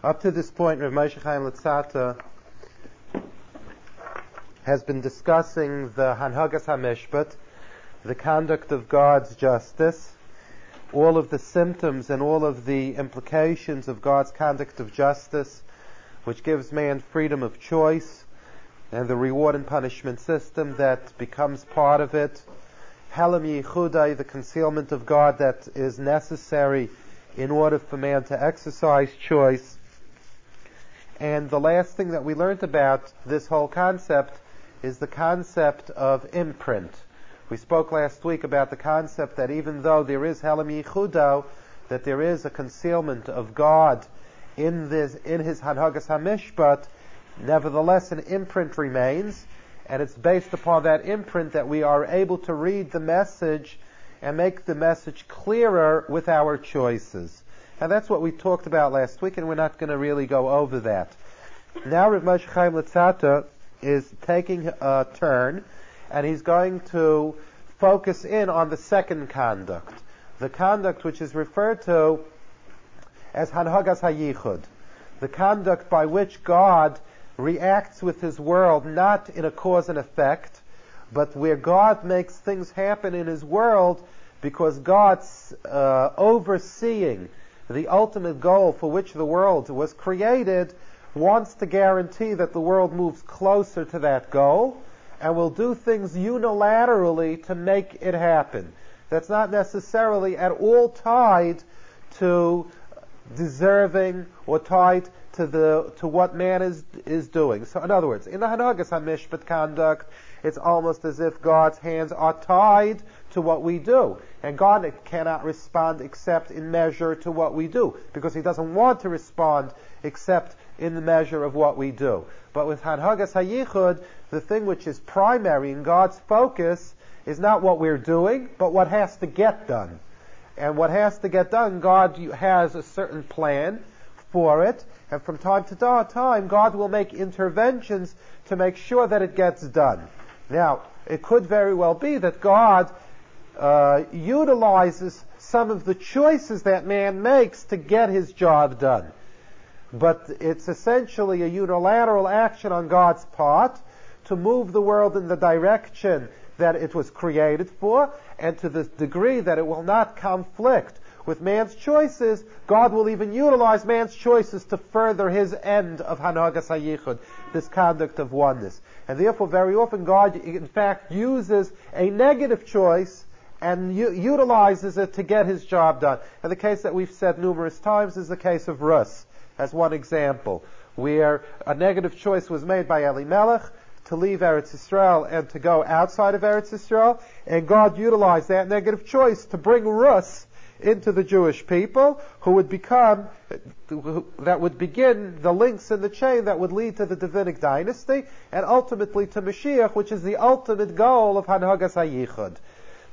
Up to this point, Rav Moshe Chaim Luzzatto has been discussing the Hanhagas HaMishpat, the conduct of God's justice, all of the symptoms and all of the implications of God's conduct of justice, which gives man freedom of choice, and the reward and punishment system that becomes part of it. Helam Yichudai, the concealment of God that is necessary in order for man to exercise choice. And the last thing that we learned about this whole concept is the concept of imprint. We spoke last week about the concept that even though there is Helam Yichudo, that there is a concealment of God in this in his Hanhagas Hamishpat, nevertheless an imprint remains, and it's based upon that imprint that we are able to read the message and make the message clearer with our choices. And that's what we talked about last week, and we're not going to really go over that. Now Rav Moshe Chaim Luzzatto is taking a turn, and he's going to focus in on the second conduct, the conduct which is referred to as Hanhagas HaYichud, the conduct by which God reacts with His world not in a cause and effect, but where God makes things happen in His world because God's uh, overseeing the ultimate goal for which the world was created wants to guarantee that the world moves closer to that goal and will do things unilaterally to make it happen. That's not necessarily at all tied to deserving or tied to the to what man is is doing. So, in other words, in the Hanagas Hamishpat conduct, it's almost as if God's hands are tied to what we do, and God cannot respond except in measure to what we do, because He doesn't want to respond except in the measure of what we do. But with Hanhagas Hayichud, the thing which is primary in God's focus is not what we're doing, but what has to get done. And what has to get done, God has a certain plan for it, and from time to time, God will make interventions to make sure that it gets done. Now, it could very well be that God uh, utilizes some of the choices that man makes to get his job done but it's essentially a unilateral action on God's part to move the world in the direction that it was created for, and to the degree that it will not conflict with man's choices, God will even utilize man's choices to further his end of Hanagas HaYichud, this conduct of oneness. And therefore, very often, God, in fact, uses a negative choice and utilizes it to get his job done. And the case that we've said numerous times is the case of Rus as one example, where a negative choice was made by Elimelech to leave Eretz Yisrael and to go outside of Eretz Yisrael, and God utilized that negative choice to bring Rus into the Jewish people, who would become, that would begin the links in the chain that would lead to the Davidic dynasty, and ultimately to Mashiach, which is the ultimate goal of Hanhagas HaYichud.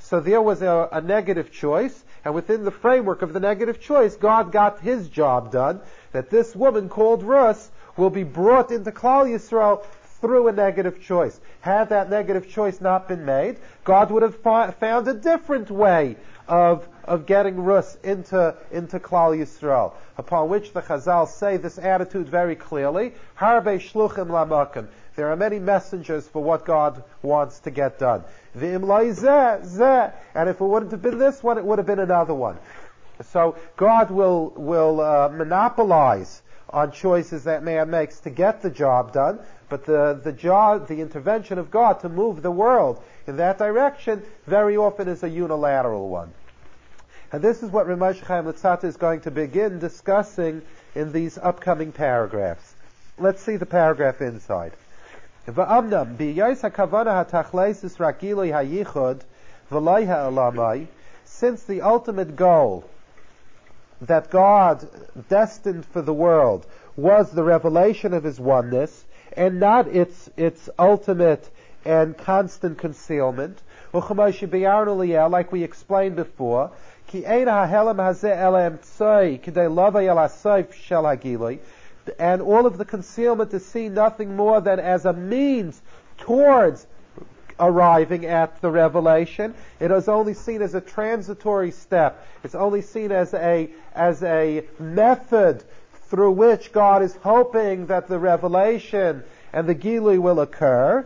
So there was a, a negative choice, and within the framework of the negative choice, God got His job done, that this woman called Rus will be brought into Klal Yisrael through a negative choice. Had that negative choice not been made, God would have found a different way of, of getting Rus into, into Klal Yisrael. Upon which the Chazal say this attitude very clearly, Harbe shluchim lamakim. There are many messengers for what God wants to get done. And if it wouldn't have been this one, it would have been another one. So God will will uh, monopolize on choices that man makes to get the job done, but the the job, the intervention of God to move the world in that direction, very often is a unilateral one. And this is what Rav Moshe Chaim Luzzatto is going to begin discussing in these upcoming paragraphs. Let's see the paragraph inside. V'amnam b'yais hakavana hayichud v'loi ha'olamai, since the ultimate goal that God destined for the world was the revelation of His oneness and not its, its ultimate and constant concealment. Like we explained before, and all of the concealment is seen nothing more than as a means towards arriving at the revelation. It is only seen as a transitory step. It's only seen as a, as a method through which God is hoping that the revelation and the Gilui will occur.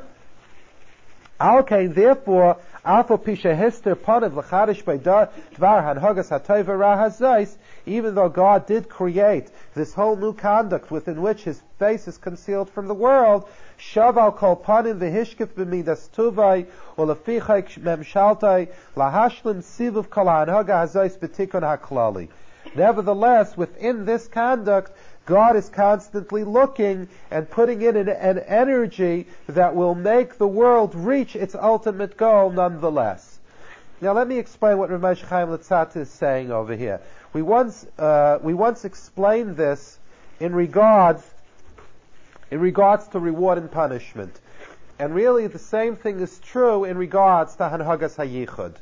Okay, therefore, Alpha Pisha Hester Panav Lachadish by Dvar Hanhogas Hatova Rahazais, even though God did create this whole new conduct within which his face is concealed from the world, Shaval Kol Panim V'Hishkif B'Midas Tuvai Ulefichai Memshaltai Lahashlim Sivuv HaKlali. Nevertheless, within this conduct, God is constantly looking and putting in an, an, energy that will make the world reach its ultimate goal nonetheless. Now let me explain what Rav Moshe Chaim Luzzatto is saying over here. We once, uh, we once explained this in regards, in regards to reward and punishment. And really the same thing is true in regards to Hanhagas Hayichud.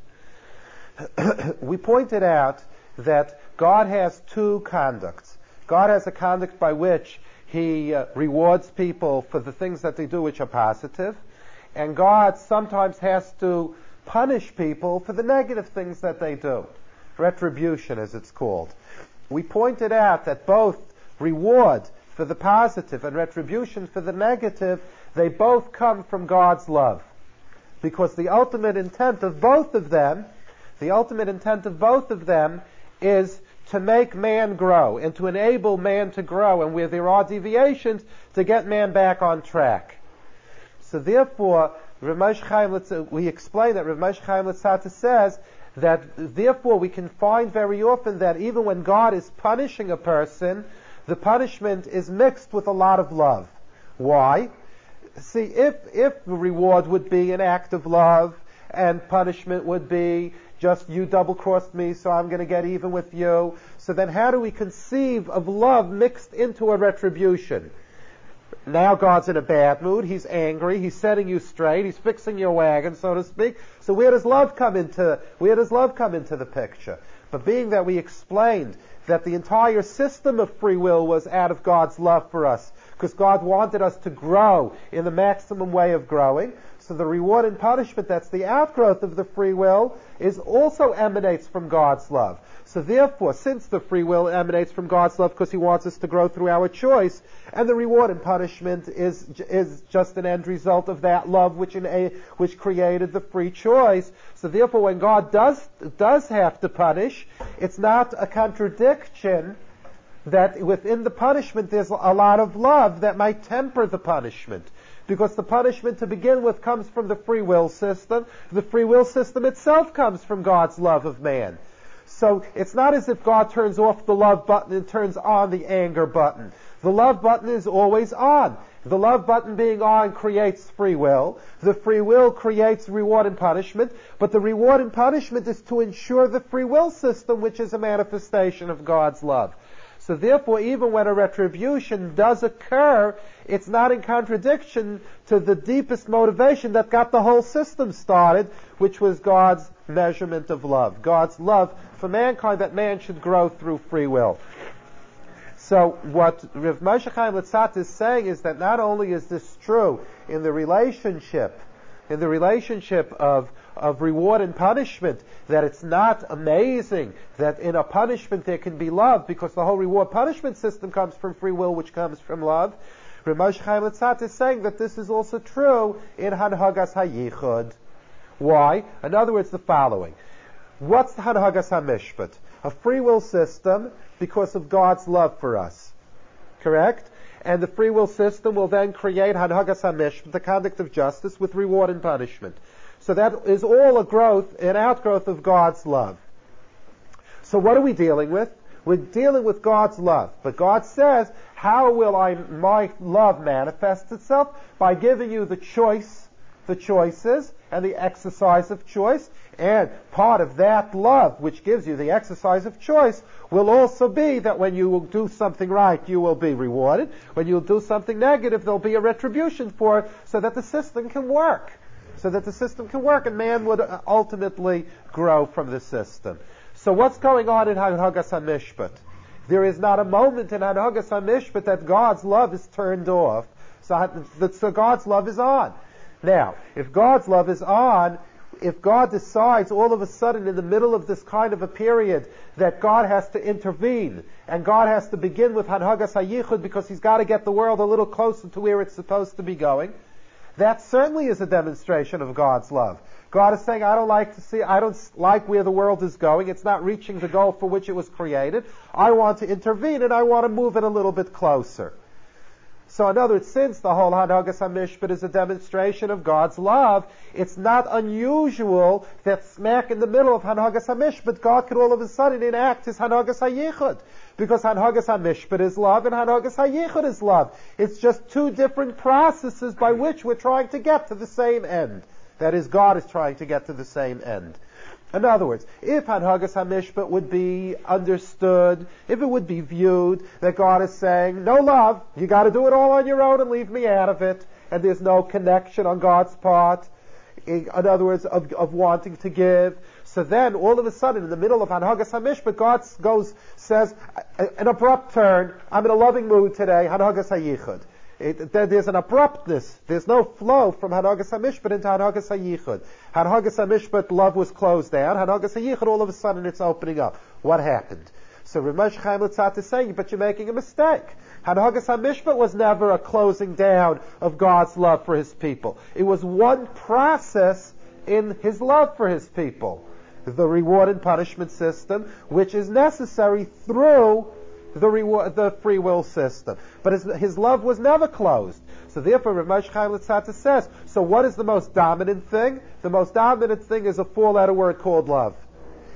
we pointed out that God has two conducts. God has a conduct by which He uh, rewards people for the things that they do which are positive, and God sometimes has to punish people for the negative things that they do. Retribution, as it's called. We pointed out that both reward for the positive and retribution for the negative, they both come from God's love. Because the ultimate intent of both of them, the ultimate intent of both of them is to make man grow and to enable man to grow, and where there are deviations, to get man back on track. So therefore, Rav Moshe Chaim, we explain that Rav Moshe Chaim says that therefore we can find very often that even when God is punishing a person, the punishment is mixed with a lot of love. Why? See, if, if the reward would be an act of love and punishment would be just you double crossed me, so I'm going to get even with you. So then how do we conceive of love mixed into a retribution? Now God's in a bad mood. He's angry. He's setting you straight. He's fixing your wagon, so to speak. So where does love come into, where does love come into the picture? But being that we explained that the entire system of free will was out of God's love for us, because God wanted us to grow in the maximum way of growing, so the reward and punishment that's the outgrowth of the free will is also emanates from God's love. So therefore, since the free will emanates from God's love because He wants us to grow through our choice, and the reward and punishment is, is just an end result of that love which, a, which created the free choice. So therefore, when God does, does have to punish, it's not a contradiction that within the punishment there's a lot of love that might temper the punishment because the punishment to begin with comes from the free will system. The free will system itself comes from God's love of man. So it's not as if God turns off the love button and turns on the anger button. The love button is always on. The love button being on creates free will. The free will creates reward and punishment, but the reward and punishment is to ensure the free will system, which is a manifestation of God's love. So therefore, even when a retribution does occur, it's not in contradiction to the deepest motivation that got the whole system started, which was God's measurement of love. God's love for mankind that man should grow through free will. So what Rav Moshe Chaim Luzzatto is saying is that not only is this true in the relationship, in the relationship of of reward and punishment, that it's not amazing that in a punishment there can be love, because the whole reward punishment system comes from free will, which comes from love. Rav Moshe Chaim Luzzatto is saying that this is also true in Hanhagas Hayichud. Why? In other words, the following. What's the Hanhagas HaMishpat? A free will system because of God's love for us. Correct? And the free will system will then create Hanhagas HaMishpat, the conduct of justice, with reward and punishment. So that is all a growth, an outgrowth of God's love. So what are we dealing with? We're dealing with God's love. But God says, how will I, my love manifest itself? By giving you the choice, the choices, and the exercise of choice. And part of that love, which gives you the exercise of choice, will also be that when you will do something right, you will be rewarded. When you do something negative, there'll be a retribution for it so that the system can work so that the system can work and man would uh, ultimately grow from the system. So what's going on in HaMishpat? There is not a moment in Hanhagas HaMishpat that God's love is turned off. So, so God's love is on. Now, if God's love is on, if God decides all of a sudden in the middle of this kind of a period that God has to intervene and God has to begin with Hanhagas HaYichud because he's got to get the world a little closer to where it's supposed to be going, that certainly is a demonstration of God's love. God is saying, I don't like to see, I don't like where the world is going. It's not reaching the goal for which it was created. I want to intervene and I want to move it a little bit closer. So in other words, since the whole Hanagas HaMishpat is a demonstration of God's love, it's not unusual that smack in the middle of Hanagas HaMishpat, God could all of a sudden enact his Hanagas HaYichud. Because Hanagas HaMishpat is love and Hanagas HaYichud is love. It's just two different processes by which we're trying to get to the same end. That is, God is trying to get to the same end. In other words, if Hanhagas HaMishpat would be understood, if it would be viewed that God is saying, no love, you gotta do it all on your own and leave me out of it, and there's no connection on God's part, in other words, of, of wanting to give, so then, all of a sudden, in the middle of Hanhagas HaMishpat, God goes, says, an abrupt turn, I'm in a loving mood today, Hanhagas HaYichud. It, there, there's an abruptness. There's no flow from Hanagas HaMishpat into Hanagas HaYichud. Hanagas HaMishpat, love was closed down. Hanagas HaYichud, all of a sudden it's opening up. What happened? So Rav Moshe Chaim Lutzat is saying, but you're making a mistake. Hanagas HaMishpat was never a closing down of God's love for His people. It was one process in His love for His people. The reward and punishment system, which is necessary through the, reward, the free will system. But his, his love was never closed. So therefore, Rav Moshe Chaim Luzzatto says, so what is the most dominant thing? The most dominant thing is a four-letter word called love.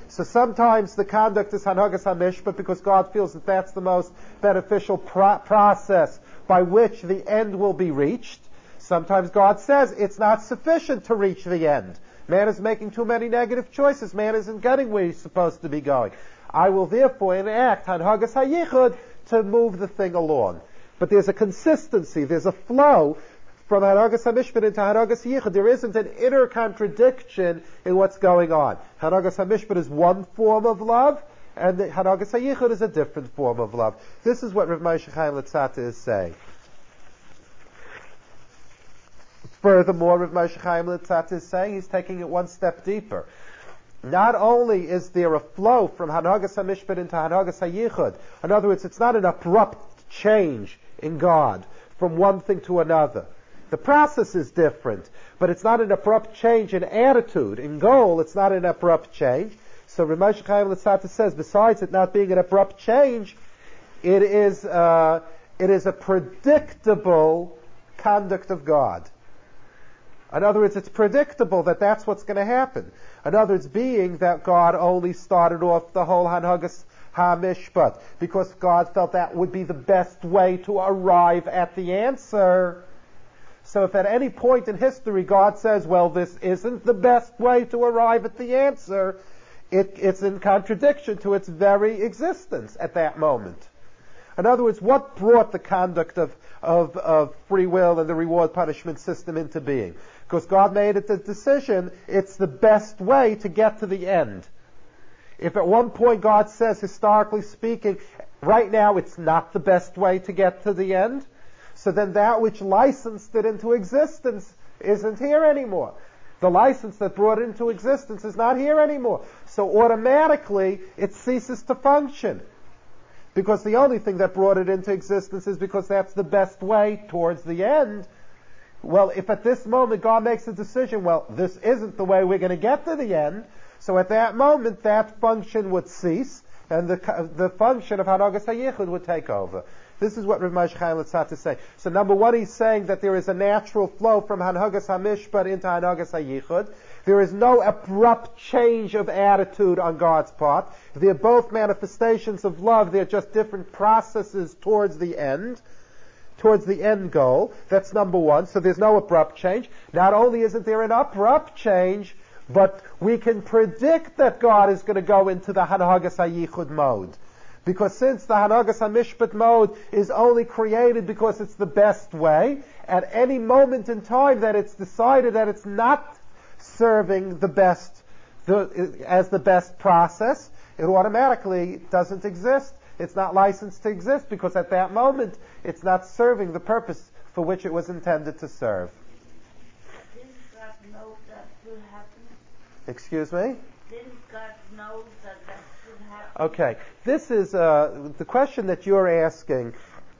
So sometimes the conduct is Hanhagas HaMishpat because God feels that that's the most beneficial pro- process by which the end will be reached. Sometimes God says it's not sufficient to reach the end. Man is making too many negative choices. Man isn't getting where he's supposed to be going. I will therefore enact Hanhagas HaYichud to move the thing along. But there's a consistency, there's a flow from Hanagas HaMishpat into Hanagas HaYichud. There isn't an inner contradiction in what's going on. Hanagas HaMishpat is one form of love, and the Hanagas HaYichud is a different form of love. This is what Rav Moshe Chaim Luzzatto is saying. Furthermore, Rav Moshe Chaim Luzzatto is saying he's taking it one step deeper. Not only is there a flow from Hanagas HaMishpat into Hanagas HaYichud, in other words, it's not an abrupt change in God from one thing to another. The process is different, but it's not an abrupt change in attitude. In goal, it's not an abrupt change. So Rav Moshe Chaim Luzzatto says, besides it not being an abrupt change, it is, uh, it is a predictable conduct of God. In other words, it's predictable that that's what's going to happen. In other words, being that God only started off the whole Hanhagas HaMishpat because God felt that would be the best way to arrive at the answer. So if at any point in history God says, well, this isn't the best way to arrive at the answer, it, it's in contradiction to its very existence at that moment. In other words, what brought the conduct of, of, of free will and the reward punishment system into being? Because God made it the decision, it's the best way to get to the end. If at one point God says, historically speaking, right now it's not the best way to get to the end, so then that which licensed it into existence isn't here anymore. The license that brought it into existence is not here anymore. So automatically it ceases to function. Because the only thing that brought it into existence is because that's the best way towards the end. Well, if at this moment God makes a decision, well, this isn't the way we're going to get to the end, so at that moment that function would cease, and the, the function of Hanagas HaYichud would take over. This is what Rav Moshe Chaim Luzzatto say. So number one, he's saying that there is a natural flow from Hanhagas HaMishpat into Hanhagas HaYichud. There is no abrupt change of attitude on God's part. They're both manifestations of love. They're just different processes towards the end towards the end goal. That's number one. So there's no abrupt change. Not only isn't there an abrupt change, but we can predict that God is going to go into the Hanhagas HaYichud mode. Because since the Hanagas HaMishpat mode is only created because it's the best way, at any moment in time that it's decided that it's not serving the best, the, as the best process, it automatically doesn't exist. It's not licensed to exist because at that moment it's not serving the purpose for which it was intended to serve. Is that mode that will happen Excuse me? Didn't God know that that would happen? Okay, this is uh, the question that you're asking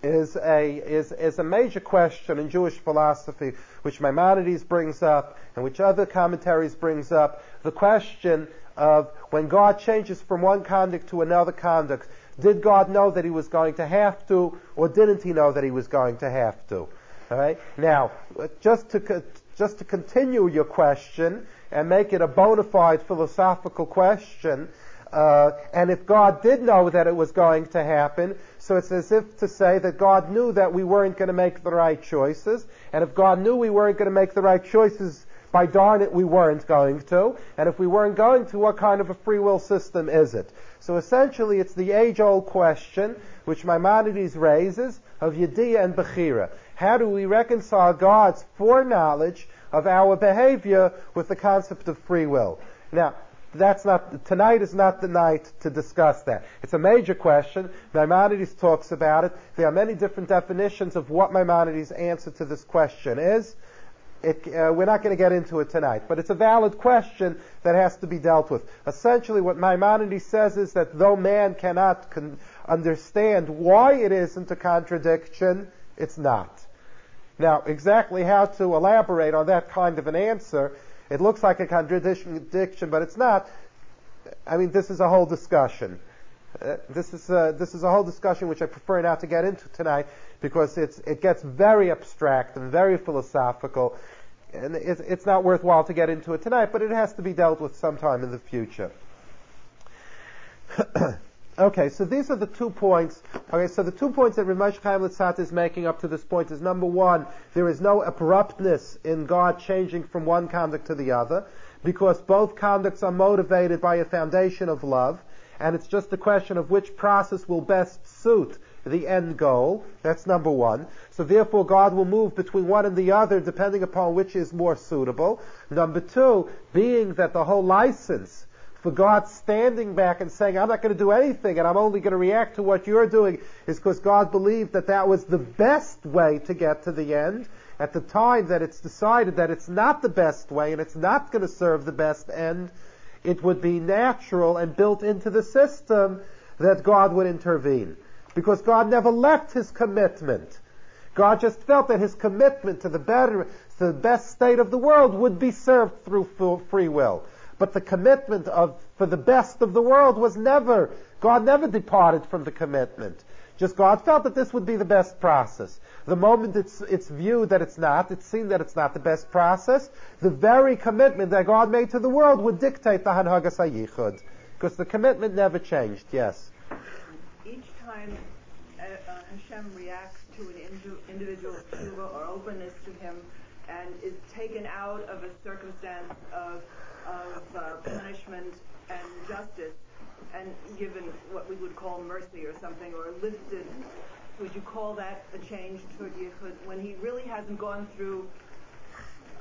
is a is is a major question in Jewish philosophy, which Maimonides brings up and which other commentaries brings up. The question of when God changes from one conduct to another conduct, did God know that He was going to have to, or didn't He know that He was going to have to? All right. Now, just to just to continue your question and make it a bona fide philosophical question. Uh, and if God did know that it was going to happen, so it's as if to say that God knew that we weren't going to make the right choices, and if God knew we weren't going to make the right choices, by darn it, we weren't going to. And if we weren't going to, what kind of a free will system is it? So essentially, it's the age-old question which Maimonides raises of Yediyah and Bechira. How do we reconcile God's foreknowledge of our behavior with the concept of free will? Now, that's not, tonight is not the night to discuss that. It's a major question. Maimonides talks about it. There are many different definitions of what Maimonides' answer to this question is. It, uh, we're not going to get into it tonight, but it's a valid question that has to be dealt with. Essentially, what Maimonides says is that though man cannot con- understand why it isn't a contradiction, it's not. Now, exactly how to elaborate on that kind of an answer, it looks like a contradiction, but it's not. I mean, this is a whole discussion. Uh, this is uh, this is a whole discussion which I prefer not to get into tonight because it's it gets very abstract and very philosophical, and it's, it's not worthwhile to get into it tonight. But it has to be dealt with sometime in the future. Okay, so these are the two points. Okay, so the two points that Rav Moshe Chaim Luzzatto is making up to this point is number one, there is no abruptness in God changing from one conduct to the other, because both conducts are motivated by a foundation of love, and it's just a question of which process will best suit the end goal. That's number one. So therefore God will move between one and the other depending upon which is more suitable. Number two, being that the whole license for God standing back and saying, I'm not going to do anything and I'm only going to react to what you're doing is because God believed that that was the best way to get to the end. At the time that it's decided that it's not the best way and it's not going to serve the best end, it would be natural and built into the system that God would intervene. Because God never left his commitment. God just felt that his commitment to the better, to the best state of the world would be served through free will. But the commitment of, for the best of the world was never, God never departed from the commitment. Just God felt that this would be the best process. The moment it's, it's viewed that it's not, it's seen that it's not the best process, the very commitment that God made to the world would dictate the Hanhagas HaYichud. Because the commitment never changed, yes. Time uh, uh, Hashem reacts to an individual tshuva or openness to Him and is taken out of a circumstance of of uh, punishment and justice and given what we would call mercy or something, or lifted, would you call that a change toward Yichud when he really hasn't gone through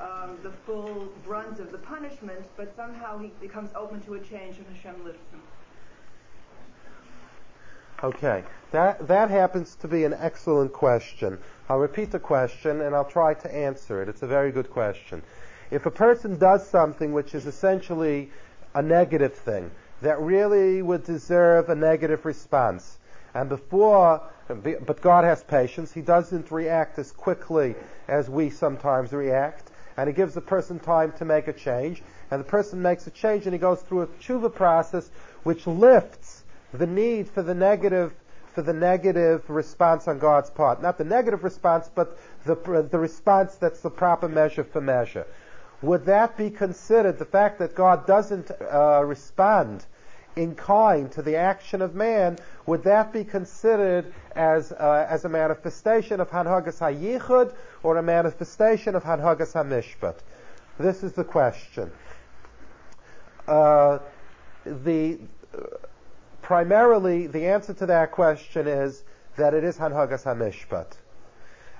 um, the full brunt of the punishment, but somehow he becomes open to a change and Hashem lifts him? Okay, that, that happens to be an excellent question. I'll repeat the question and I'll try to answer it. It's a very good question. If a person does something which is essentially a negative thing, that really would deserve a negative response, and before, but God has patience, He doesn't react as quickly as we sometimes react, and He gives the person time to make a change, and the person makes a change and he goes through a tshuva process which lifts the need for the negative for the negative response on God's part. Not the negative response, but the, the response that's the proper measure for measure would that be considered, the fact that God doesn't uh, respond in kind to the action of man, would that be considered as, uh, as a manifestation of Hanhagas HaYichud or a manifestation of Hanhagas HaMishpat? This is the question. Uh, the, primarily, the answer to that question is that it is Hanhagas HaMishpat.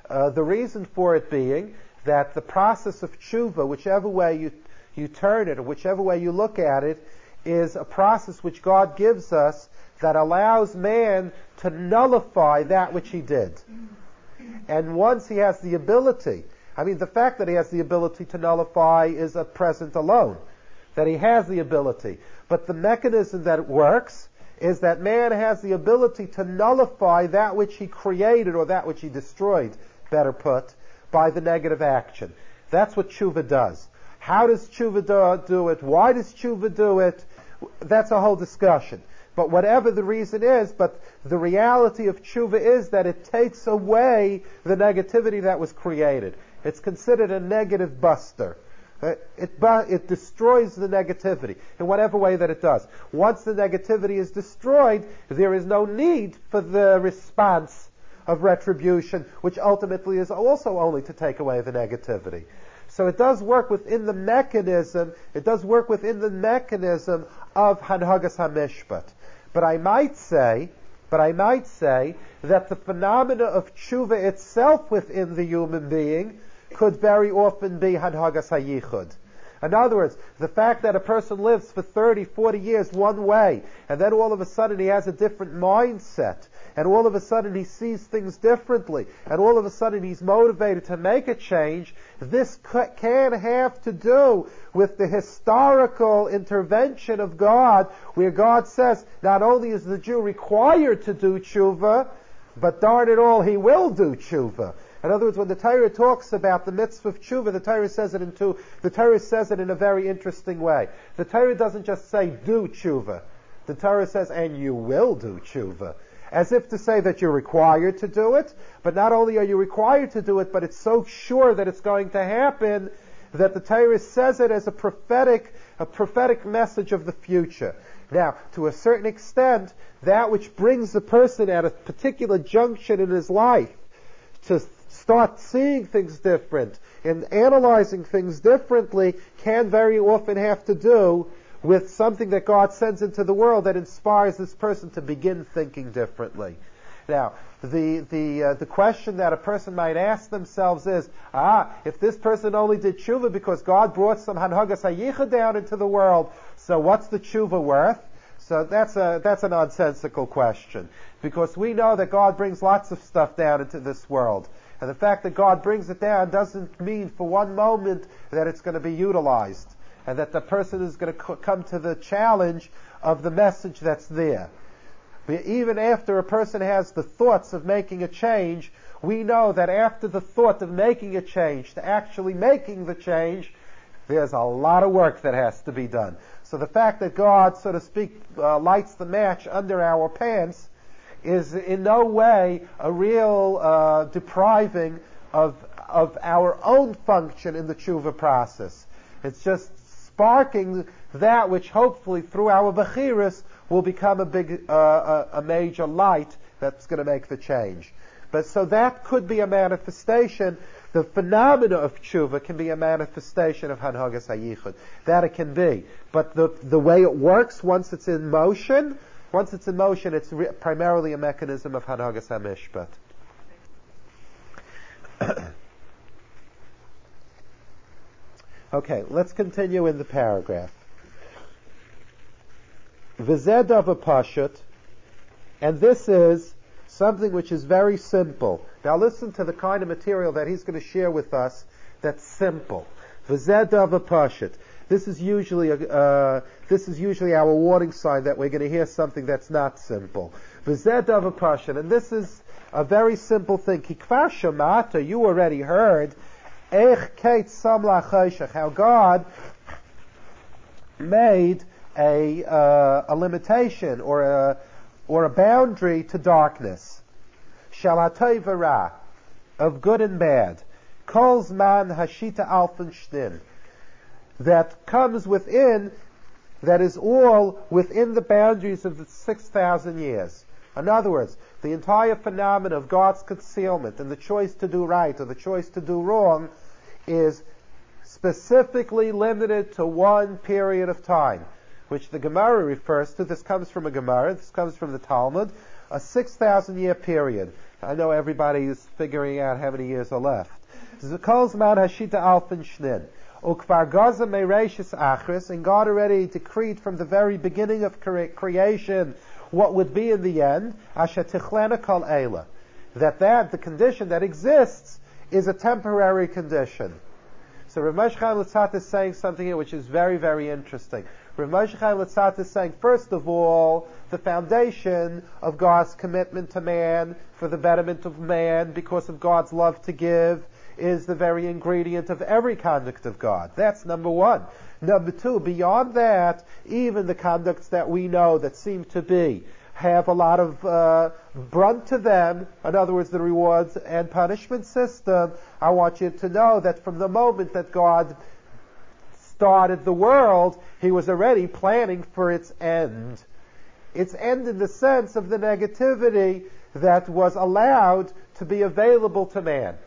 Uh, the reason for it being that the process of tshuva, whichever way you, you turn it or whichever way you look at it, is a process which God gives us that allows man to nullify that which he did. And once he has the ability, I mean, the fact that he has the ability to nullify is a present alone. that he has the ability. But the mechanism that it works is that man has the ability to nullify that which he created or that which he destroyed, better put, by the negative action. That's what tshuva does. How does tshuva do, it? Why does tshuva do it? That's a whole discussion. But whatever the reason is, but the reality of tshuva is that it takes away the negativity that was created. It's considered a negative buster. Uh, it, it destroys the negativity in whatever way that it does. Once the negativity is destroyed, there is no need for the response of retribution, which ultimately is also only to take away the negativity. So it does work within the mechanism, it does work within the mechanism of Hanhagas HaMishpat. But I might say, but I might say that the phenomena of tshuva itself within the human being could very often be Hanhagas HaYichud. In other words, the fact that a person lives for 30, 40 years one way, and then all of a sudden he has a different mindset, and all of a sudden he sees things differently, and all of a sudden he's motivated to make a change, this can have to do with the historical intervention of God, where God says, not only is the Jew required to do tshuva, but darn it all, he will do tshuva. In other words, when the Torah talks about the mitzvah of tshuva, the Torah says it in two, the Torah says it in a very interesting way. The Torah doesn't just say do tshuva. The Torah says, and you will do tshuva. As if to say that you're required to do it, but not only are you required to do it, but it's so sure that it's going to happen that the Torah says it as a prophetic, a prophetic message of the future. Now, to a certain extent, that which brings the person at a particular junction in his life to start seeing things different and analyzing things differently can very often have to do with something that God sends into the world that inspires this person to begin thinking differently. Now, the the uh, the question that a person might ask themselves is, ah, if this person only did tshuva because God brought some hanhagas hayichud down into the world, so what's the tshuva worth? So that's a that's a nonsensical question because we know that God brings lots of stuff down into this world. And the fact that God brings it down doesn't mean for one moment that it's going to be utilized and that the person is going to come to the challenge of the message that's there. Even after a person has the thoughts of making a change, we know that after the thought of making a change to actually making the change, there's a lot of work that has to be done. So the fact that God, so to speak, uh, lights the match under our pants is in no way a real uh, depriving of, of our own function in the tshuva process. It's just sparking that which hopefully through our bechiris will become a big, uh, a, a major light that's going to make the change. But so that could be a manifestation. The phenomena of tshuva can be a manifestation of hanhagas hayichud. That it can be. But the, the way it works once it's in motion, once it's in motion, it's re- primarily a mechanism of Hanagas HaMishpat. okay, let's continue in the paragraph. Vized of and this is something which is very simple. Now listen to the kind of material that he's going to share with us that's simple. Vized of this is usually a, uh, this is usually our warning sign that we're going to hear something that's not simple. And this is a very simple thing. Kikvar you already heard, how God made a, uh, a limitation or a, or a boundary to darkness. Shalatay of good and bad. Calls man hashita alfen shtin that comes within, that is all within the boundaries of the 6,000 years. In other words, the entire phenomenon of God's concealment and the choice to do right or the choice to do wrong is specifically limited to one period of time, which the Gemara refers to. This comes from a Gemara, this comes from the Talmud, a 6,000 year period. I know everybody is figuring out how many years are left. Achris, and God already decreed from the very beginning of creation what would be in the end, Asher Kol Eila. That that, the condition that exists, is a temporary condition. So Rav Moshe Chaim Luzzatto is saying something here which is very, very interesting. Rav Moshe Chaim Luzzatto is saying, first of all, the foundation of God's commitment to man for the betterment of man because of God's love to give is the very ingredient of every conduct of God. That's number one. Number two, beyond that, even the conducts that we know that seem to be have a lot of uh, brunt to them, in other words, the rewards and punishment system, I want you to know that from the moment that God started the world, He was already planning for its end. Its end in the sense of the negativity that was allowed to be available to man.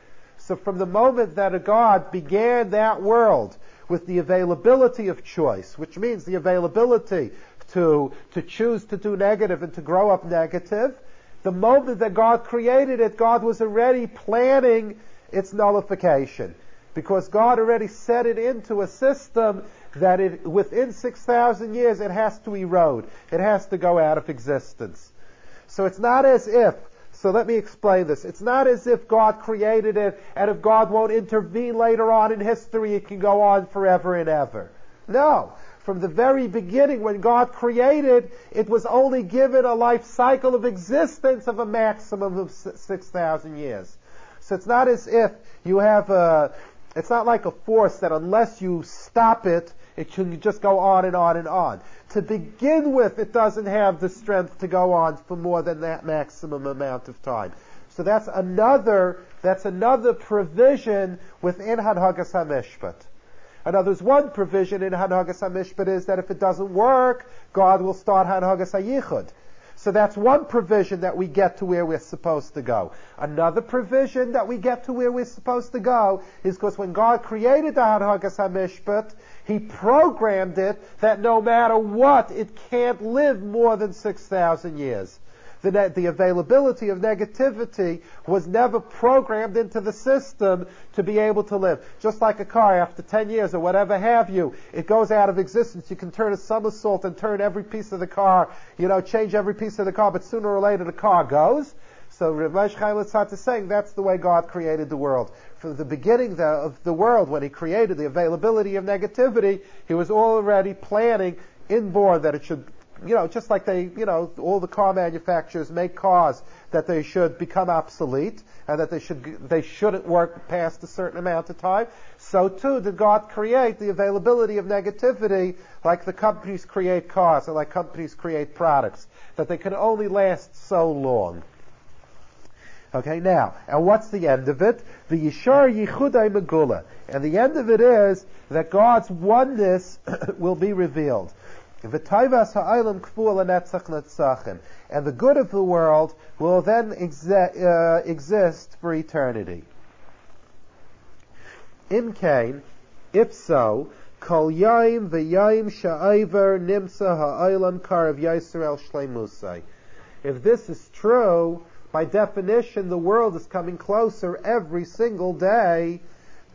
So from the moment that a God began that world with the availability of choice, which means the availability to, to choose to do negative and to grow up negative. The moment that God created it, God was already planning its nullification. Because God already set it into a system that it, within 6,000 years it has to erode. It has to go out of existence. So it's not as if, so let me explain this. It's not as if God created it and if God won't intervene later on in history, it can go on forever and ever. No from the very beginning when God created, it was only given a life cycle of existence of a maximum of 6,000 years. So it's not as if you have a, it's not like a force that unless you stop it, it can just go on and on and on. To begin with, it doesn't have the strength to go on for more than that maximum amount of time. So that's another, that's another provision within Hanhagas HaMishpat. And there's one provision in Hanhagas HaMishpat is that if it doesn't work, God will start Hanhagas HaYichud. So that's one provision that we get to where we're supposed to go. Another provision that we get to where we're supposed to go is because when God created the Hanhagas HaMishpat, He programmed it that no matter what, it can't live more than 6,000 years the, the availability of negativity was never programmed into the system to be able to live. Just like a car, after 10 years or whatever have you, it goes out of existence. You can turn a somersault and turn every piece of the car, you know, change every piece of the car, but sooner or later the car goes. So Rav Chaim is saying that's the way God created the world. From the beginning of the world, when He created the availability of negativity, He was already planning inborn that it should you know, just like they, you know, all the car manufacturers make cars that they should become obsolete and that they should they shouldn't work past a certain amount of time. So too did God create the availability of negativity, like the companies create cars and like companies create products, that they can only last so long. Okay, now, and what's the end of it? The Yishar Yichudai Megula. And the end of it is that God's oneness will be revealed. And the good of the world will then exi- uh, exist for eternity. Imkain, if so, kol yaim v'yaim sha'ayver nimsa ha'aylam karav Yisrael shleimusai. If this is true, by definition, the world is coming closer every single day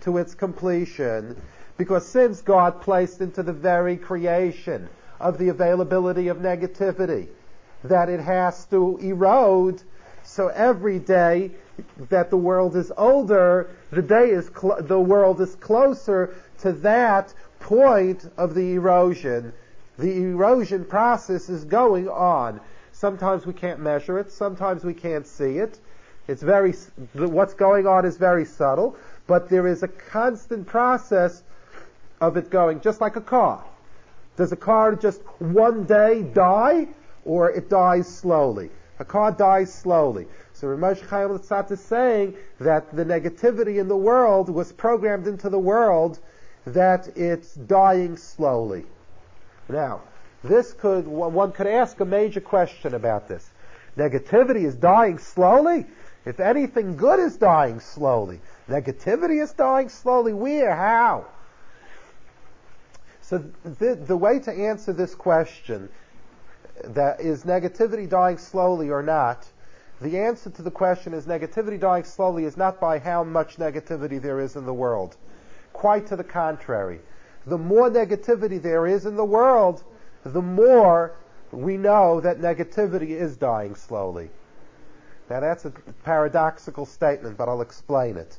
to its completion. Because since God placed into the very creation of the availability of negativity, that it has to erode. So every day that the world is older, the day is cl- the world is closer to that point of the erosion. The erosion process is going on. Sometimes we can't measure it. Sometimes we can't see it. It's very what's going on is very subtle, but there is a constant process of it going, just like a car. Does a car just one day die, or it dies slowly? A car dies slowly. So Rav Moshe Chaim Luzzatto is saying that the negativity in the world was programmed into the world that it's dying slowly. Now, this could, one could ask a major question about this. Negativity is dying slowly? If anything good is dying slowly, negativity is dying slowly. Where? How? So the, the way to answer this question, that is negativity dying slowly or not, the answer to the question is negativity dying slowly is not by how much negativity there is in the world. Quite to the contrary. The more negativity there is in the world, the more we know that negativity is dying slowly. Now that's a paradoxical statement, but I'll explain it.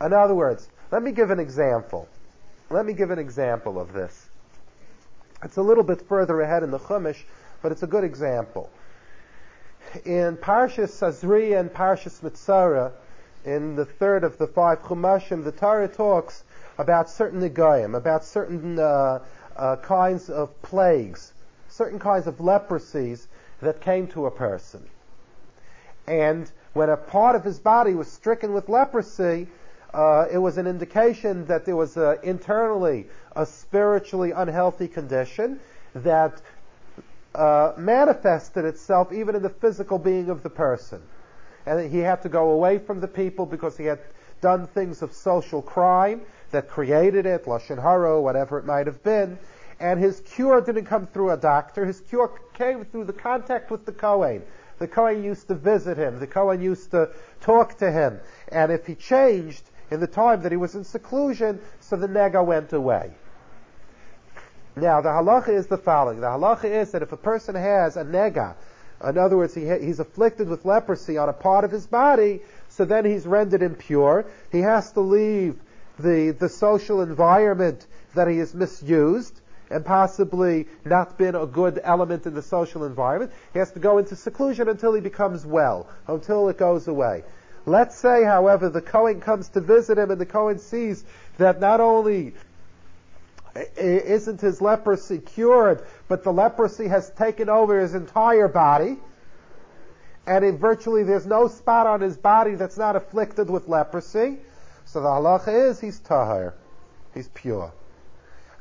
In other words, Let me give an example. Let me give an example of this. It's a little bit further ahead in the Chumash, but it's a good example. In Parshas Tazria and Parshas Metzora, in the third of the five Chumashim, the Torah talks about certain negayim, about certain uh, uh, kinds of plagues, certain kinds of leprosies that came to a person. And when a part of his body was stricken with leprosy, uh, it was an indication that there was a, internally a spiritually unhealthy condition that uh, manifested itself even in the physical being of the person. And he had to go away from the people because he had done things of social crime that created it, lashon hara, whatever it might have been. And his cure didn't come through a doctor. His cure came through the contact with the Kohen. The Kohen used to visit him. The Kohen used to talk to him. And if he changed in the time that he was in seclusion, so the nega went away. Now, the halacha is the following. The halacha is that if a person has a nega, in other words, he, he's afflicted with leprosy on a part of his body, so then he's rendered impure. He has to leave the, the social environment that he has misused and possibly not been a good element in the social environment. He has to go into seclusion until he becomes well, until it goes away. Let's say, however, the Kohen comes to visit him and the Kohen sees that not only isn't his leprosy cured, but the leprosy has taken over his entire body, and virtually there's no spot on his body that's not afflicted with leprosy. So the halacha is he's tahir, he's pure.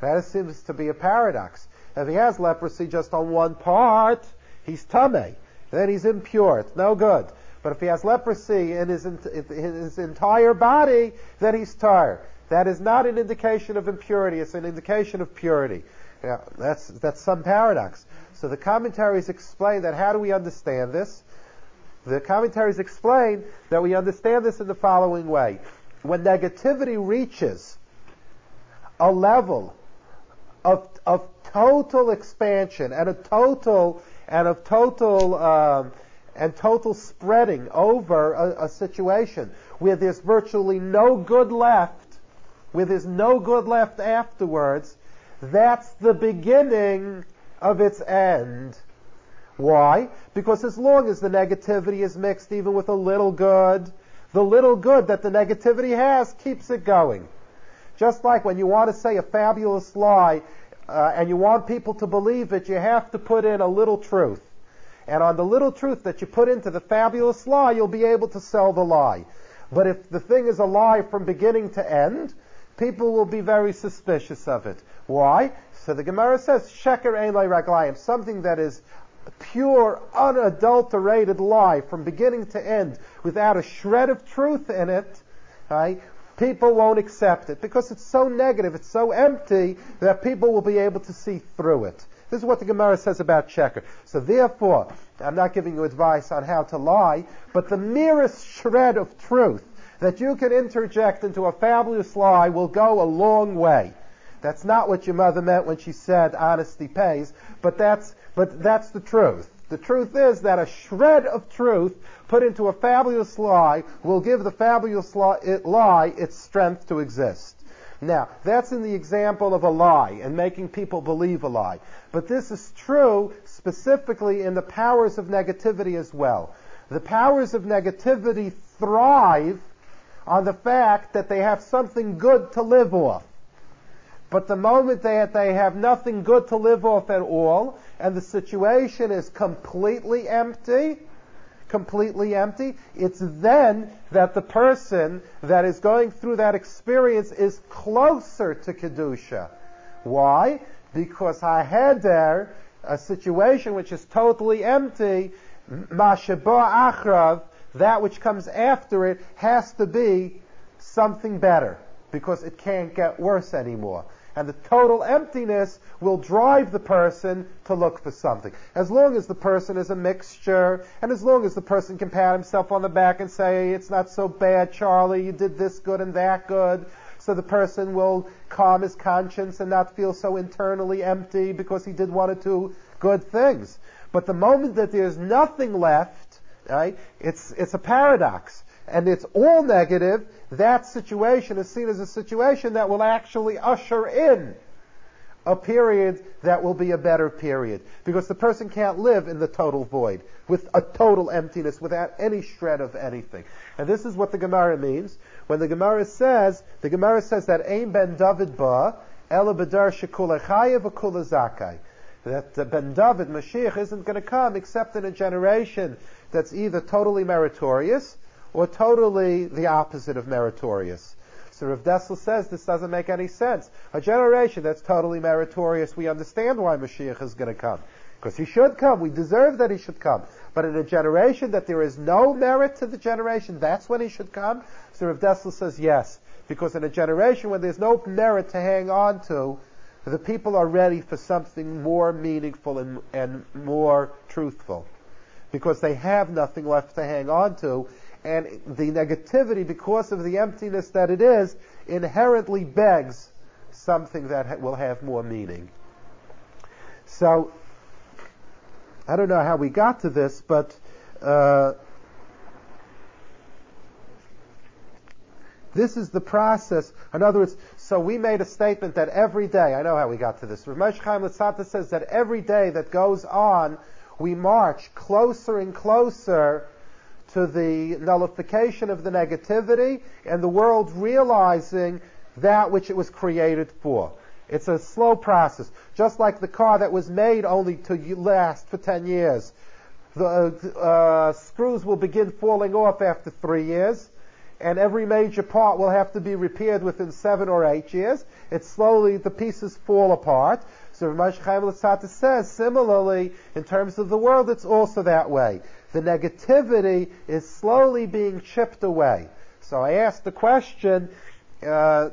That seems to be a paradox. If he has leprosy just on one part, he's tame. Then he's impure. It's no good. But if he has leprosy in his, in his entire body, then he's tar. That is not an indication of impurity. It's an indication of purity. Yeah, that's, that's some paradox. So the commentaries explain that how do we understand this? The commentaries explain that we understand this in the following way. When negativity reaches a level of, of total expansion and a total and of total um, and total spreading over a, a situation where there's virtually no good left, where there's no good left afterwards, that's the beginning of its end. Why? Because as long as the negativity is mixed even with a little good, the little good that the negativity has keeps it going. Just like when you want to say a fabulous lie uh, and you want people to believe it, you have to put in a little truth. And on the little truth that you put into the fabulous lie, you'll be able to sell the lie. But if the thing is a lie from beginning to end, people will be very suspicious of it. Why? So the Gemara says, Sheker ein raglayim, something that is pure, unadulterated lie from beginning to end, without a shred of truth in it, right? People won't accept it because it's so negative, it's so empty that people will be able to see through it. This is what the Gemara says about sheker. So therefore, I'm not giving you advice on how to lie, but the merest shred of truth that you can interject into a fabulous lie will go a long way. That's not what your mother meant when she said honesty pays, but that's, but that's the truth. The truth is that a shred of truth put into a fabulous lie will give the fabulous lie its strength to exist. Now, that's in the example of a lie and making people believe a lie. But this is true specifically in the powers of negativity as well. The powers of negativity thrive on the fact that they have something good to live off. But the moment that they have nothing good to live off at all, and the situation is completely empty, completely empty, it's then that the person that is going through that experience is closer to Kedusha. Why? Because I had there a situation which is totally empty, Mashaba Achrav, that which comes after it has to be something better because it can't get worse anymore and the total emptiness will drive the person to look for something. As long as the person is a mixture, and as long as the person can pat himself on the back and say, it's not so bad, Charlie, you did this good and that good, so the person will calm his conscience and not feel so internally empty because he did one or two good things. But the moment that there's nothing left, right, it's, it's a paradox. And it's all negative, that situation is seen as a situation that will actually usher in a period that will be a better period. Because the person can't live in the total void, with a total emptiness, without any shred of anything. And this is what the Gemara means. When the Gemara says, the Gemara says that Ein ben David ba, ela bedar shekula zakai. That uh, Ben David, Mashiach, isn't going to come except in a generation that's either totally meritorious or totally the opposite of meritorious. So Rav Dessler says this doesn't make any sense. A generation that's totally meritorious, we understand why Mashiach is going to come. Because he should come. We deserve that he should come. But in a generation that there is no merit to the generation, that's when he should come. So Rav Dessler says yes. Because in a generation when there's no merit to hang on to, the people are ready for something more meaningful and, and more truthful. Because they have nothing left to hang on to, and the negativity, because of the emptiness that it is, inherently begs something that ha- will have more meaning. So, I don't know how we got to this, but uh, this is the process. In other words, so we made a statement that every day, I know how we got to this. Rav Moshe Chaim Luzzatto says that every day that goes on, we march closer and closer to the nullification of the negativity and the world realizing that which it was created for. It's a slow process, just like the car that was made only to last for 10 years. The uh, screws will begin falling off after three years, and every major part will have to be repaired within seven or eight years. It's slowly, the pieces fall apart. So Chaim Luzzatto says, similarly, in terms of the world, it's also that way the negativity is slowly being chipped away. So I asked the question, uh,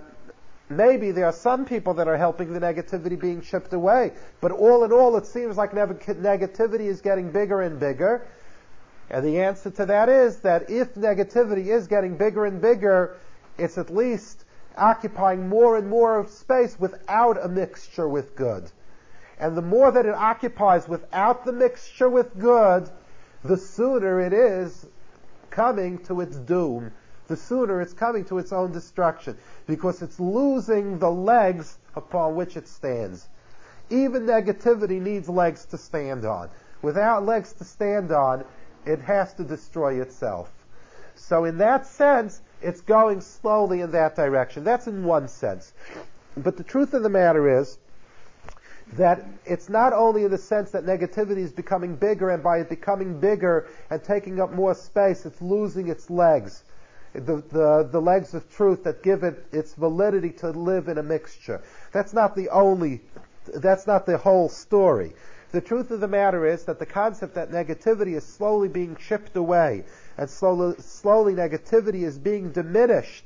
maybe there are some people that are helping the negativity being chipped away, but all in all, it seems like negativity is getting bigger and bigger. And the answer to that is that if negativity is getting bigger and bigger, it's at least occupying more and more space without a mixture with good. And the more that it occupies without the mixture with good, the sooner it is coming to its doom, the sooner it's coming to its own destruction, because it's losing the legs upon which it stands. Even negativity needs legs to stand on. Without legs to stand on, it has to destroy itself. So in that sense, it's going slowly in that direction. That's in one sense. But the truth of the matter is, that it's not only in the sense that negativity is becoming bigger, and by it becoming bigger and taking up more space, it's losing its legs. The, the, the legs of truth that give it its validity to live in a mixture. That's not the only, that's not the whole story. The truth of the matter is that the concept that negativity is slowly being chipped away and slowly, slowly negativity is being diminished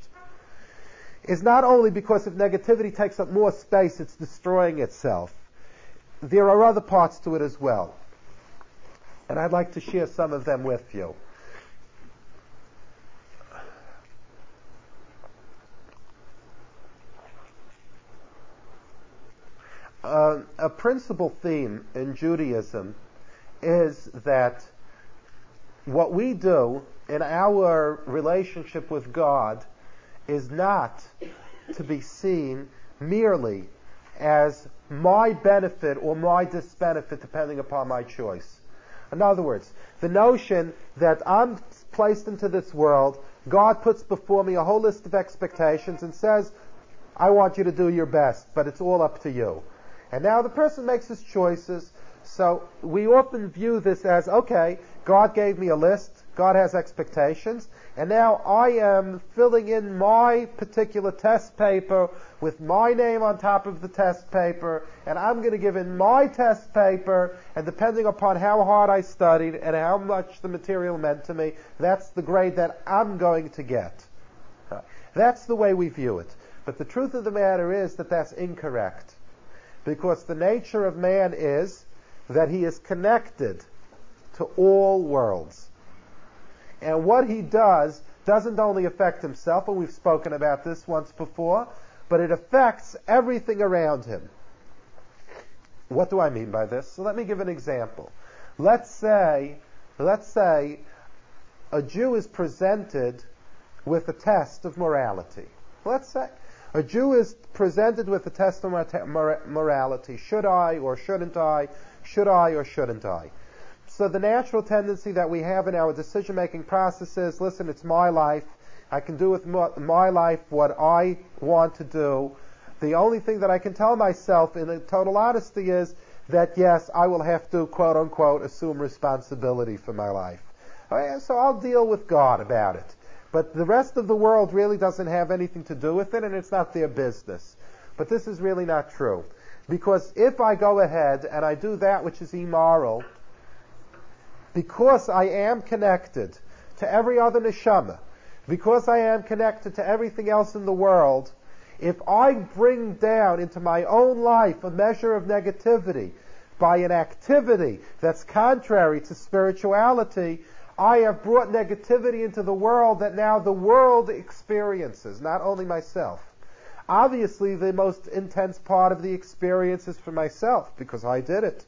is not only because if negativity takes up more space, it's destroying itself there are other parts to it as well. And I'd like to share some of them with you. Uh, a principal theme in Judaism is that what we do in our relationship with God is not to be seen merely as my benefit or my disbenefit depending upon my choice. In other words, the notion that I'm placed into this world, God puts before me a whole list of expectations and says, I want you to do your best, but it's all up to you. And now the person makes his choices, so we often view this as, okay, God gave me a list, God has expectations, and now I am filling in my particular test paper with my name on top of the test paper, and I'm going to give in my test paper, and depending upon how hard I studied and how much the material meant to me, that's the grade that I'm going to get. That's the way we view it. But the truth of the matter is that that's incorrect. Because the nature of man is that he is connected to all worlds. And what he does doesn't only affect himself, and we've spoken about this once before, but it affects everything around him. What do I mean by this? So let me give an example. Let's say, let's say a Jew is presented with a test of morality. Let's say a Jew is presented with a test of morality. Should I or shouldn't I? Should I or shouldn't I? So the natural tendency that we have in our decision-making process is, listen, it's my life. I can do with my life what I want to do. The only thing that I can tell myself in total honesty is that yes, I will have to quote unquote assume responsibility for my life. So I'll deal with God about it. But the rest of the world really doesn't have anything to do with it and it's not their business. But this is really not true. Because if I go ahead and I do that which is immoral, because I am connected to every other neshama, because I am connected to everything else in the world, if I bring down into my own life a measure of negativity by an activity that's contrary to spirituality, I have brought negativity into the world that now the world experiences, not only myself. Obviously, the most intense part of the experience is for myself because I did it.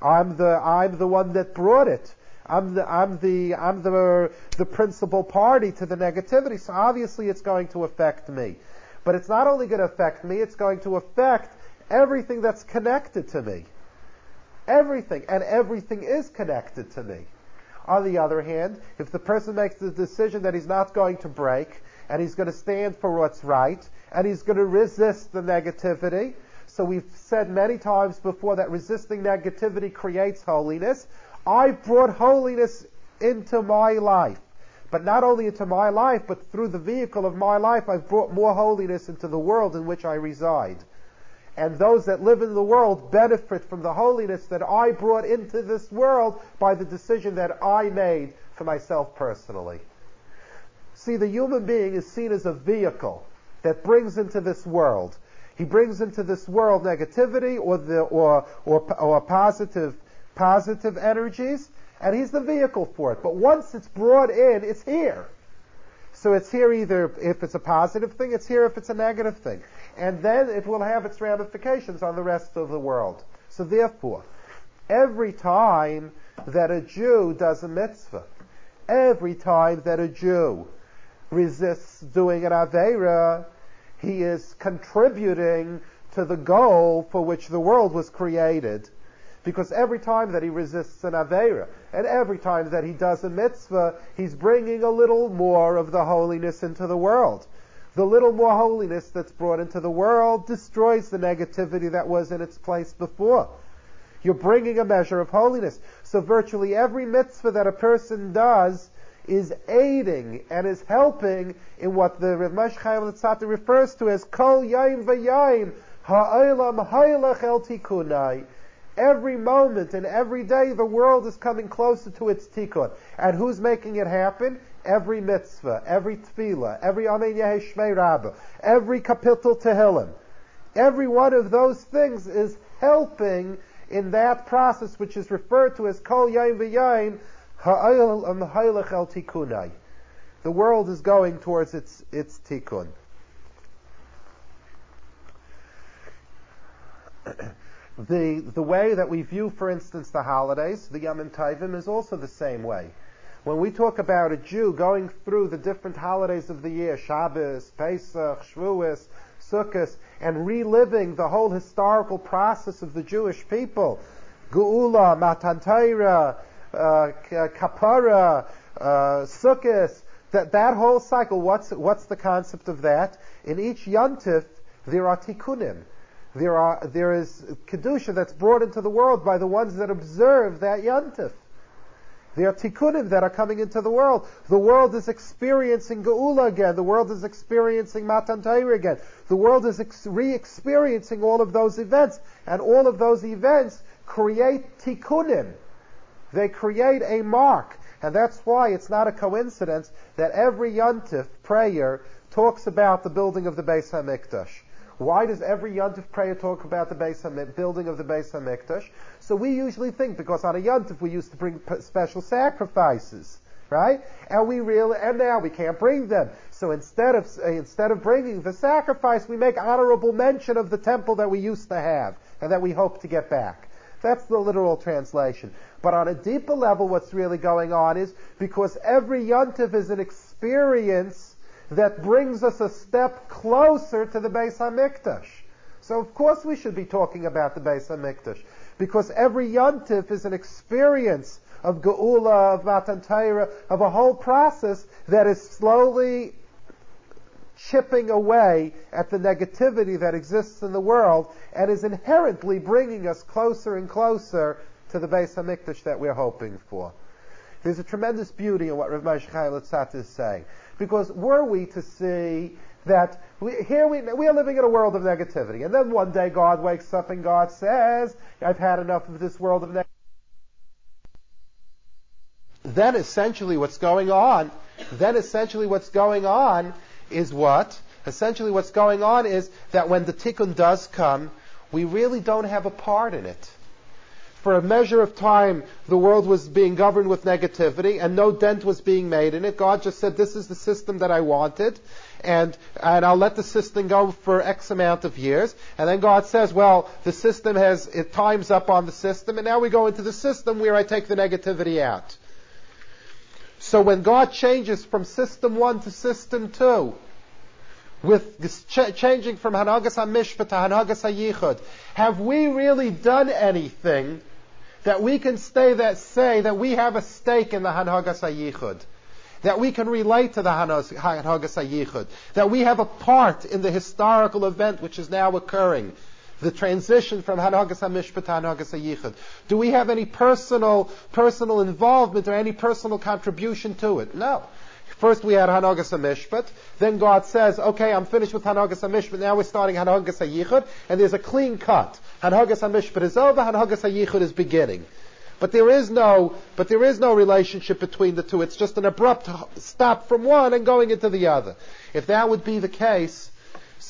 I'm the I'm the one that brought it. I'm the I'm the I'm the the principal party to the negativity. So obviously, it's going to affect me. But it's not only going to affect me, it's going to affect everything that's connected to me. Everything. And everything is connected to me. On the other hand, if the person makes the decision that he's not going to break, and he's going to stand for what's right, and he's going to resist the negativity, so we've said many times before that resisting negativity creates holiness. I've brought holiness into my life. But not only into my life, but through the vehicle of my life, I've brought more holiness into the world in which I reside. And those that live in the world benefit from the holiness that I brought into this world by the decision that I made for myself personally. See, the human being is seen as a vehicle that brings into this world. He brings into this world negativity or the or or, or positive positive energies, and he's the vehicle for it. But once it's brought in, it's here. So it's here either if it's a positive thing, it's here if it's a negative thing. And then it will have its ramifications on the rest of the world. So therefore, every time that a Jew does a mitzvah, every time that a Jew resists doing an Aveira, he is contributing to the goal for which the world was created because every time that he resists an Aveira, and every time that he does a mitzvah, he's bringing a little more of the holiness into the world. The little more holiness that's brought into the world destroys the negativity that was in its place before. You're bringing a measure of holiness. So virtually every mitzvah that a person does is aiding and is helping in what the Rav Moshe Chaim Luzzatto refers to as kol yain v'yain ha'olam haylach el tikunai Every moment and every day the world is coming closer to its tikkun. And who's making it happen? Every mitzvah, every tefillah, every Amen Yehei Rabbah, every kapitel Tehillim. Every one of those things is helping in that process which is referred to as kol yain v'yain. Um, the world is going towards its, its tikkun. the, the way that we view, for instance, the holidays, the Yom Tovim, is also the same way. When we talk about a Jew going through the different holidays of the year, Shabbos, Pesach, Shavuos, Sukkot, and reliving the whole historical process of the Jewish people, Geula, Matan Torah, Kapara, uh, Sukkot, that, that whole cycle, what's, what's the concept of that? In each Yontif, there are tikkunim there are there is kedusha that's brought into the world by the ones that observe that yantif. There are tikkunim that are coming into the world. The world is experiencing geula again. The world is experiencing matan Torah again. The world is ex- re-experiencing all of those events, and all of those events create tikkunim. They create a mark, and that's why it's not a coincidence that every yantif prayer talks about the building of the Beis Hamikdash. Why does every Yontif prayer talk about the base building of the Beis Hamikdash? So we usually think because on a Yontif we used to bring special sacrifices, right? And we really, and now we can't bring them. So instead of instead of bringing the sacrifice, we make honorable mention of the temple that we used to have and that we hope to get back. That's the literal translation. But on a deeper level, what's really going on is because every Yontif is an experience that brings us a step closer to the Beis Hamikdash. So of course we should be talking about the Beis Hamikdash because every yontif is an experience of geula, of matan Torah, of a whole process that is slowly chipping away at the negativity that exists in the world and is inherently bringing us closer and closer to the Beis Hamikdash that we're hoping for. There's a tremendous beauty in what Rav Moshe Chaim Luzzatto is saying. Because were we to see that we, here we, we are living in a world of negativity, and then one day God wakes up and God says, I've had enough of this world of negativity. Then essentially what's going on, then essentially what's going on is what? Essentially what's going on is that when the tikkun does come, we really don't have a part in it for a measure of time, the world was being governed with negativity and no dent was being made in it. God just said, this is the system that I wanted and, and I'll let the system go for X amount of years. And then God says, well, the system has, it time's up on the system and now we go into the system where I take the negativity out. So when God changes from system one to system two, with ch- changing from Hanhagas HaMishpat to Hanagas HaYichud, have we really done anything that we can stay that say that we have a stake in the Hanhagas HaYichud, that we can relate to the Hanhagas HaYichud, that we have a part in the historical event which is now occurring, the transition from Hanhagas HaMishpat to Hanhagas HaYichud. Do we have any personal, personal involvement or any personal contribution to it? No. First we had Hanhagas HaMishpat, then God says, okay, I'm finished with Hanhagas HaMishpat, now we're starting Hanhagas HaYichud, and there's a clean cut. Hanhagas HaMishpat is over, Hanhagas HaYichud is beginning. But there is no, but there is no relationship between the two. It's just an abrupt stop from one and going into the other. If that would be the case,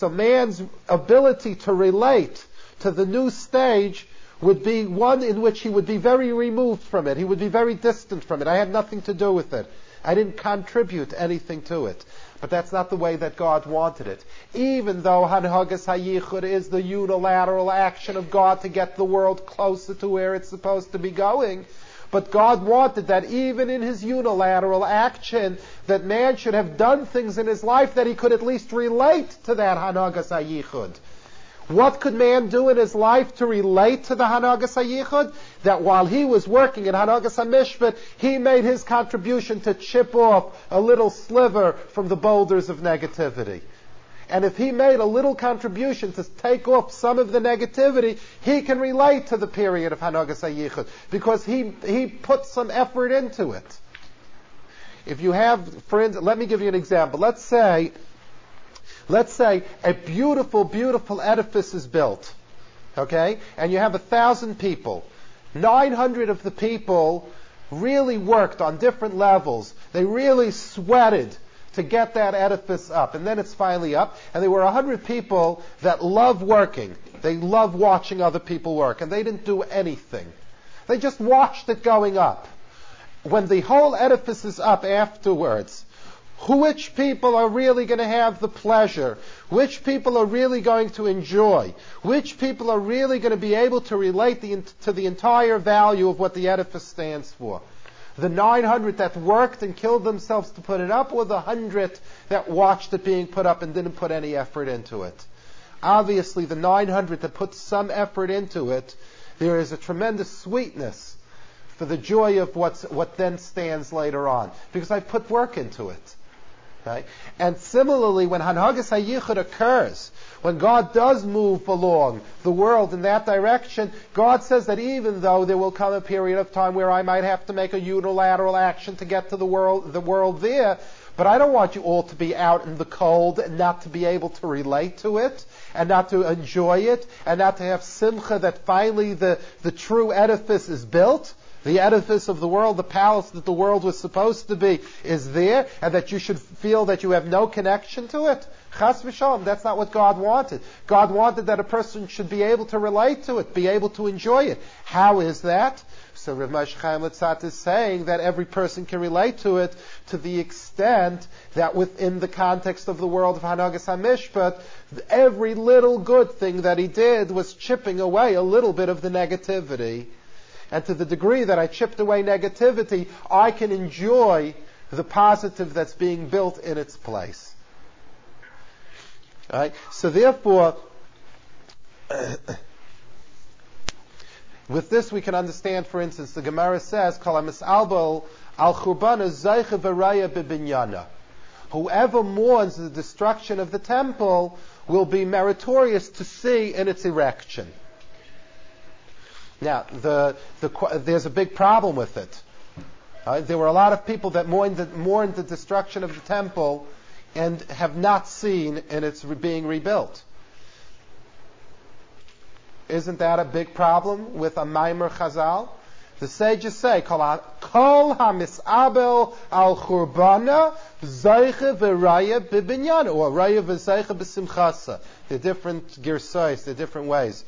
so man's ability to relate to the new stage would be one in which he would be very removed from it. He would be very distant from it. I had nothing to do with it. I didn't contribute anything to it. But that's not the way that God wanted it. Even though Hanhagas HaYichud is the unilateral action of God to get the world closer to where it's supposed to be going, but God wanted that even in his unilateral action, that man should have done things in his life that he could at least relate to that Hanhagas HaYichud. What could man do in his life to relate to the Hanhagas HaYichud? That while he was working in Hanhagas HaMishpat, he made his contribution to chip off a little sliver from the boulders of negativity. And if he made a little contribution to take off some of the negativity, he can relate to the period of Hanhagas because he, he put some effort into it. If you have, friends, let me give you an example. Let's say Let's say a beautiful, beautiful edifice is built, okay, and you have a thousand people. 900 of the people really worked on different levels. They really sweated to get that edifice up. And then it's finally up. And there were 100 people that love working. They love watching other people work. And they didn't do anything. They just watched it going up. When the whole edifice is up afterwards, which people are really going to have the pleasure, which people are really going to enjoy, which people are really going to be able to relate the, to the entire value of what the edifice stands for. The 900 that worked and killed themselves to put it up, or the 100 that watched it being put up and didn't put any effort into it. Obviously, the 900 that put some effort into it, there is a tremendous sweetness for the joy of what's, what then stands later on. Because I put work into it. Okay? And similarly, when Hanhagas HaYichud occurs, when God does move along the world in that direction, God says that even though there will come a period of time where I might have to make a unilateral action to get to the world, the world there, but I don't want you all to be out in the cold and not to be able to relate to it and not to enjoy it and not to have simcha that finally the, the true edifice is built the edifice of the world, the palace that the world was supposed to be, is there, and that you should feel that you have no connection to it. Chas v'shalom, that's not what God wanted. God wanted that a person should be able to relate to it, be able to enjoy it. How is that? So Rav Moshe Chaim Luzzatto is saying that every person can relate to it to the extent that within the context of the world of Hanhagas HaMishpat, every little good thing that he did was chipping away a little bit of the negativity and to the degree that I chipped away negativity, I can enjoy the positive that's being built in its place. Right? So therefore, with this we can understand, for instance, the Gemara says, Kol hamisabel al churbana. Whoever mourns the destruction of the temple will be meritorious to see in its erection. Now, the, the, there's a big problem with it. Uh, there were a lot of people that mourned the, mourned the destruction of the temple and have not seen and its being rebuilt. Isn't that a big problem with a Maimer Chazal? The sages say, Kol hamisabel al churbana zeiche v'raya bibinyana, or raya v'zeiche b'simchasa. They're different girsais, they're different ways.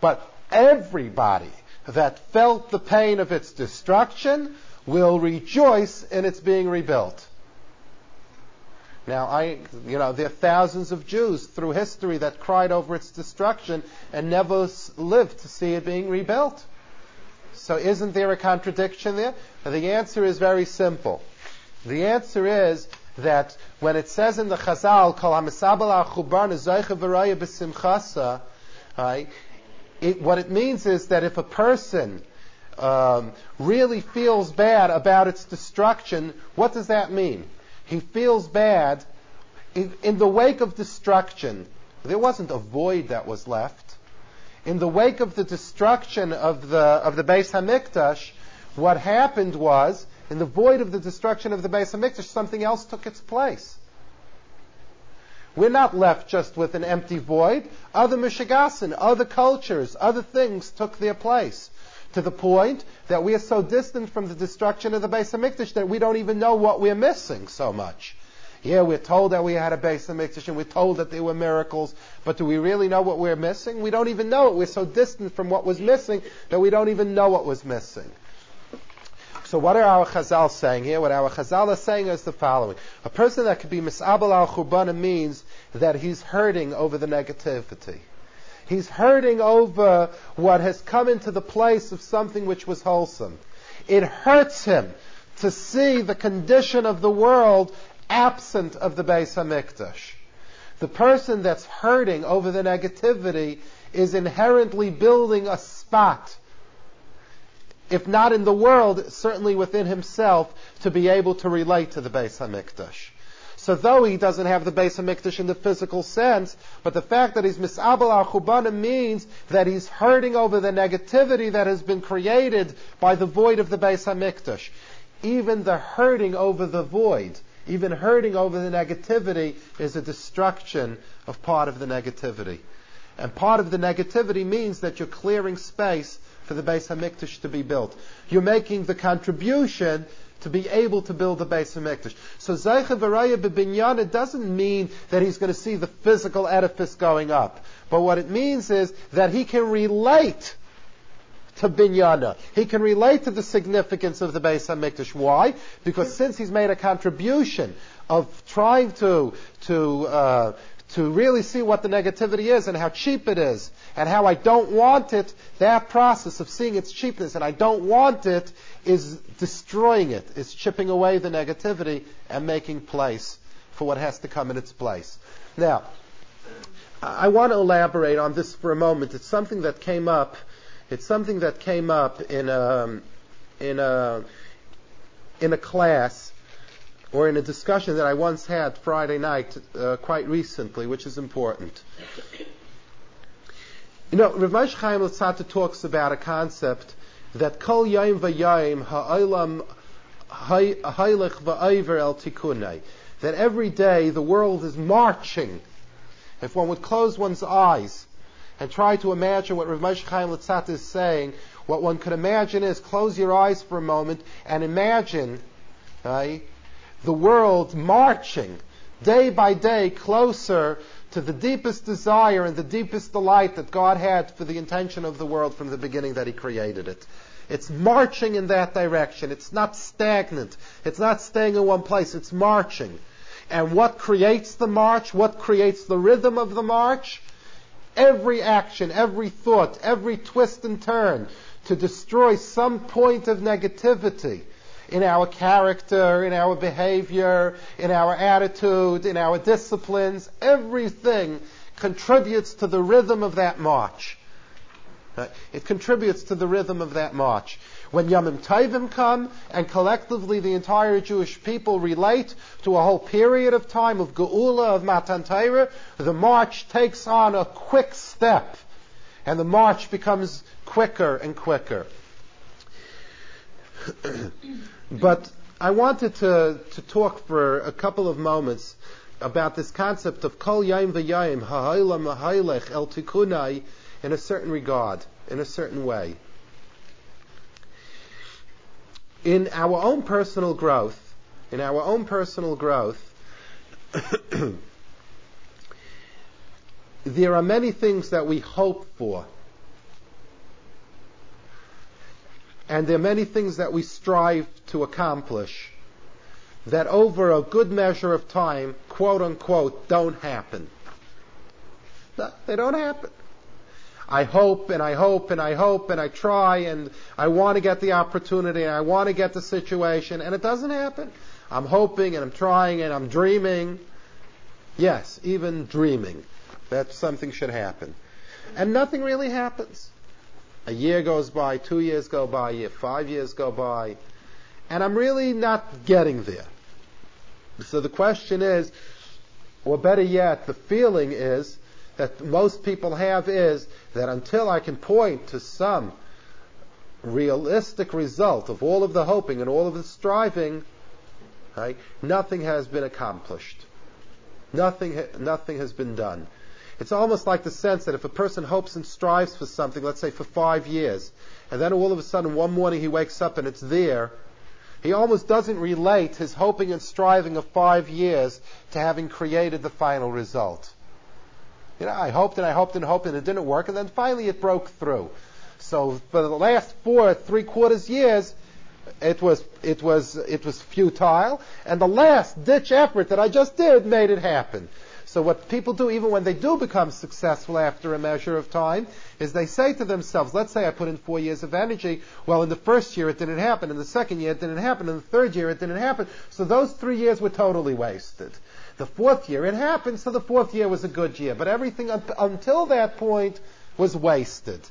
But everybody that felt the pain of its destruction will rejoice in its being rebuilt. Now, I, you know, there are thousands of Jews through history that cried over its destruction and never lived to see it being rebuilt. So isn't there a contradiction there? The answer is very simple. The answer is that when it says in the Chazal, Kol b'simchasa, right, it, what it means is that if a person um, really feels bad about its destruction, what does that mean? He feels bad in, in the wake of destruction. There wasn't a void that was left in the wake of the destruction of the of the Beis Hamikdash, what happened was, in the void of the destruction of the Beis Hamikdash, something else took its place. We're not left just with an empty void. Other Mishigasin, other cultures, other things took their place. To the point that we are so distant from the destruction of the Beis Hamikdash that we don't even know what we're missing so much. Yeah, we're told that we had a Beis Hamikdash and we're told that there were miracles, but do we really know what we're missing? We don't even know it. We're so distant from what was missing that we don't even know what was missing. So what are our Chazal saying here? What our Chazal is saying is the following. A person that could be misabel al churbana means that he's hurting over the negativity. He's hurting over what has come into the place of something which was wholesome. It hurts him to see the condition of the world absent of the Beis Hamikdash. The person that's hurting over the negativity is inherently building a spot, if not in the world, certainly within himself, to be able to relate to the Beis Hamikdash. So though he doesn't have the Beis Hamikdash in the physical sense, but the fact that he's misabel al means that he's hurting over the negativity that has been created by the void of the Beis Hamikdash. Even the hurting over the void even hurting over the negativity is a destruction of part of the negativity. And part of the negativity means that you're clearing space for the Beis Hamikdash to be built. You're making the contribution to be able to build the Beis Hamikdash. So Zeicha Varaya Bibinyana doesn't mean that he's going to see the physical edifice going up. But what it means is that he can relate to binyana. He can relate to the significance of the Beis Hamikdash. Why? Because since he's made a contribution of trying to to uh, to really see what the negativity is and how cheap it is and how I don't want it, that process of seeing its cheapness and I don't want it is destroying it, is chipping away the negativity and making place for what has to come in its place. Now, I want to elaborate on this for a moment. It's something that came up it's something that came up in a, in a, in a class or in a discussion that I once had Friday night uh, quite recently, which is important. You know, Rav Moshe Chaim talks about a concept that kol yom v'yayim ha'olam ha'ilech va'ayver el tikunei. That every day the world is marching. If one would close one's eyes and try to imagine what Rav Moshe Chaim Luzzatto is saying, what one could imagine is close your eyes for a moment and imagine right, the world marching day by day closer to the deepest desire and the deepest delight that God had for the intention of the world from the beginning that He created it. It's marching in that direction. It's not stagnant. It's not staying in one place. It's marching. And what creates the march? What creates the rhythm of the march? every action, every thought, every twist and turn to destroy some point of negativity in our character, in our behavior, in our attitude, in our disciplines. Everything contributes to the rhythm of that march. It contributes to the rhythm of that march. When Yomim Tovim come, and collectively the entire Jewish people relate to a whole period of time of Geula, of Matan Torah, the march takes on a quick step, and the march becomes quicker and quicker. but I wanted to, to talk for a couple of moments about this concept of Kol Yaim V'Yaim, Ha'ayla Mahaylech El Tikunai, in a certain regard, in a certain way. In our own personal growth, in our own personal growth, there are many things that we hope for. And there are many things that we strive to accomplish that over a good measure of time, quote unquote, don't happen. They don't happen. I hope and I hope and I hope and I try and I want to get the opportunity and I want to get the situation and it doesn't happen. I'm hoping and I'm trying and I'm dreaming. Yes, even dreaming that something should happen. And nothing really happens. A year goes by, two years go by, year, five years go by, and I'm really not getting there. So the question is, or better yet, the feeling is, that most people have is that until I can point to some realistic result of all of the hoping and all of the striving, right, nothing has been accomplished. Nothing, nothing has been done. It's almost like the sense that if a person hopes and strives for something, let's say for five years, and then all of a sudden one morning he wakes up and it's there, he almost doesn't relate his hoping and striving of five years to having created the final result. You know, I hoped and I hoped and hoped and it didn't work, and then finally it broke through. So for the last four, three quarters years, it was it was it was futile, and the last ditch effort that I just did made it happen. So what people do, even when they do become successful after a measure of time, is they say to themselves, let's say I put in four years of energy. Well, in the first year it didn't happen. In the second year it didn't happen. In the third year it didn't happen. So those three years were totally wasted. The fourth year it happened, so the fourth year was a good year. But everything un- until that point was wasted.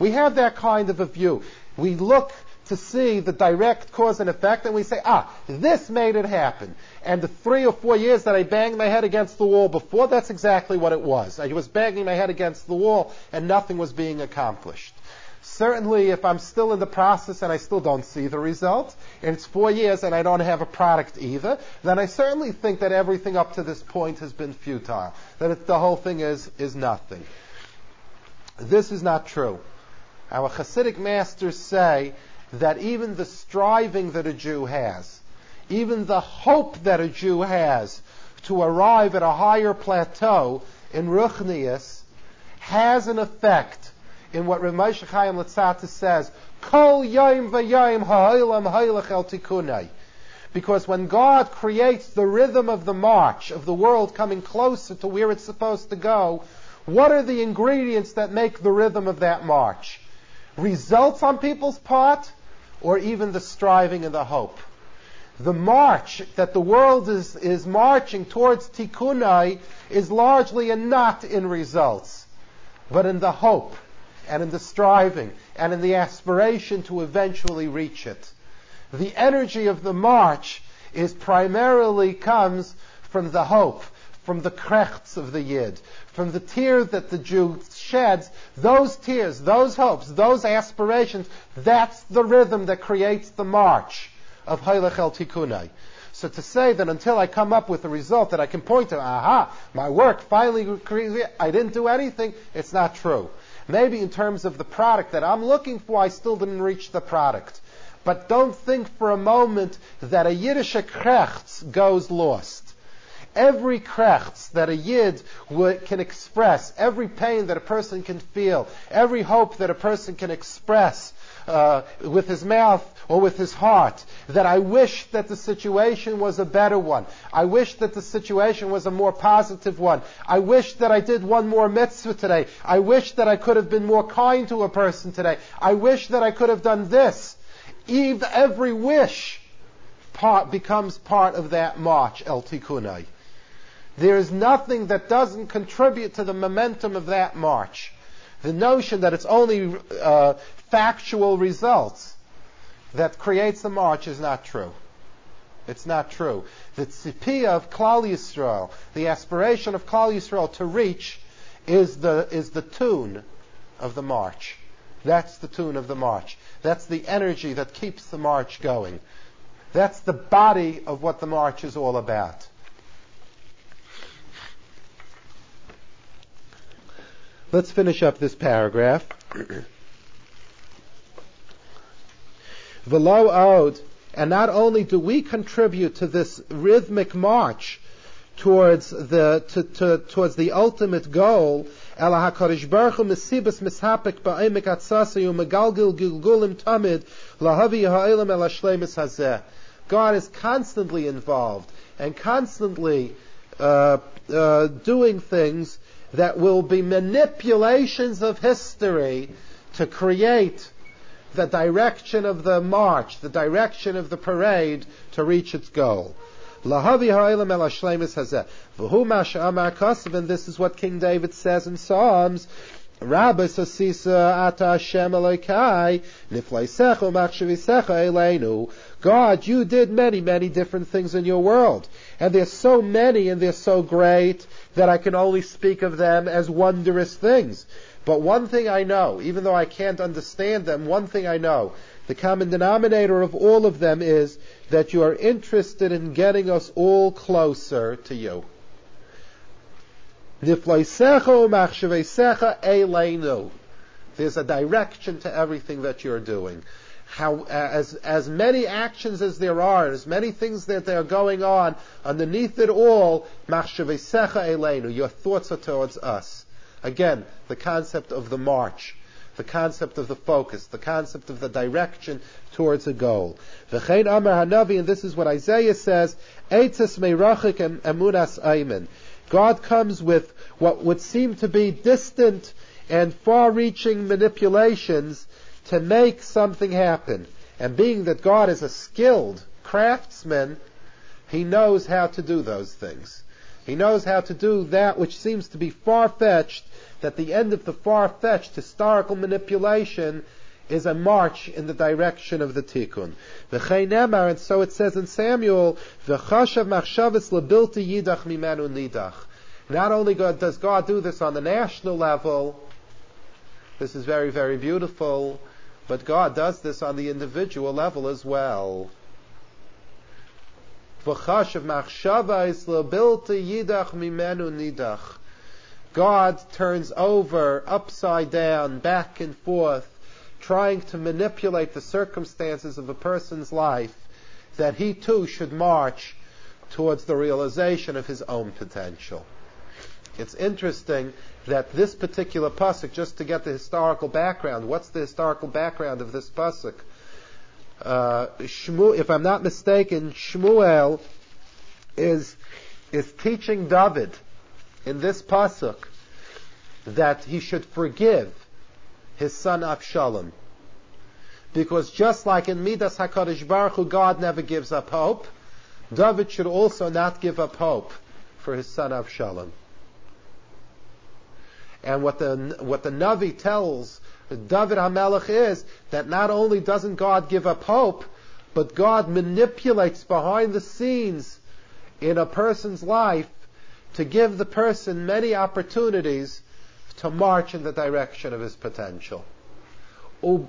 We have that kind of a view. We look to see the direct cause and effect, and we say, ah, this made it happen. And the three or four years that I banged my head against the wall before, that's exactly what it was. I was banging my head against the wall, and nothing was being accomplished. Certainly, if I'm still in the process and I still don't see the result, and it's four years and I don't have a product either, then I certainly think that everything up to this point has been futile. That it, the whole thing is, is nothing. This is not true. Our Hasidic masters say that even the striving that a Jew has, even the hope that a Jew has to arrive at a higher plateau in Ruchnius has an effect in what Rav Moshe Chaim Luzzatto says, Kol Yom V'Yom Ha'olam Ha'ilach El Tikunai. Because when God creates the rhythm of the march of the world coming closer to where it's supposed to go, what are the ingredients that make the rhythm of that march? Results on people's part, or even the striving and the hope? The march that the world is, is marching towards tikkunai is largely a not in results, but in the hope and in the striving and in the aspiration to eventually reach it. The energy of the march is primarily comes from the hope, from the krechts of the yid, from the tears that the Jew sheds. Those tears, those hopes, those aspirations, that's the rhythm that creates the march of Hailech El Tikunai. So to say that until I come up with a result that I can point to, aha, my work finally. I didn't do anything, it's not true. Maybe in terms of the product that I'm looking for, I still didn't reach the product. But don't think for a moment that a Yiddish krechts goes lost. Every krechts that a Yid can express, every pain that a person can feel, every hope that a person can express uh, with his mouth or with his heart, that I wish that the situation was a better one. I wish that the situation was a more positive one. I wish that I did one more mitzvah today. I wish that I could have been more kind to a person today. I wish that I could have done this. Eve, every wish part, becomes part of that march, El Tikunai. There is nothing that doesn't contribute to the momentum of that march. The notion that it's only uh, factual results that creates the march is not true. It's not true. The tzipiyah of Klal Yisrael, the aspiration of Klal Yisrael to reach, is the, is the tune of the march. That's the tune of the march. That's the energy that keeps the march going. That's the body of what the march is all about. Let's finish up this paragraph. Velo od, and not only do we contribute to this rhythmic march towards the to, to, towards the ultimate goal, Ela HaKadosh Baruch Hu Mesibas Mishapik Ba'emek Atzasei U'Megalgil Gilgulim Tamid Lahavi Ha'elam El Hashlemis Hazeh. God is constantly involved and constantly uh, uh, doing things that will be manipulations of history to create the direction of the march, the direction of the parade to reach its goal. Lahavi ha'ilam el hashlemis and this is what King David says in Psalms, Rabbi sasisa uh, ata Hashem Elokai, nifleisecha machshavisecha. God, you did many, many different things in your world. And there's so many and they're so great that I can only speak of them as wondrous things. But one thing I know, even though I can't understand them, one thing I know, the common denominator of all of them is that you are interested in getting us all closer to you. There's a direction to everything that you're doing. How, uh, as, as many actions as there are, as many things that are going on, underneath it all, your thoughts are towards us. Again, the concept of the march, the concept of the focus, the concept of the direction towards a goal. And this is what Isaiah says, emunas. God comes with what would seem to be distant and far-reaching manipulations to make something happen. And being that God is a skilled craftsman, He knows how to do those things. He knows how to do that which seems to be far-fetched that the end of the far-fetched historical manipulation is a march in the direction of the tikkun. V'cheinemar, and so it says in Samuel, v'chashav machshavas lebilti yidach mimenu nidach. Not only does God do this on the national level, this is very, very beautiful, but God does this on the individual level as well. V'chashav machshavas lebilti yidach mimenu nidach. God turns over, upside down, back and forth, trying to manipulate the circumstances of a person's life, that he too should march towards the realization of his own potential. It's interesting that this particular pasuk, just to get the historical background, what's the historical background of this pasuk? Uh, if I'm not mistaken, Shmuel is is teaching David in this pasuk that he should forgive his son Avshalom. Because just like in Midas HaKadosh Baruch Hu, God never gives up hope, David should also not give up hope for his son Avshalom. And what the, what the Navi tells David HaMelech is that not only doesn't God give up hope, but God manipulates behind the scenes in a person's life to give the person many opportunities to march in the direction of his potential. And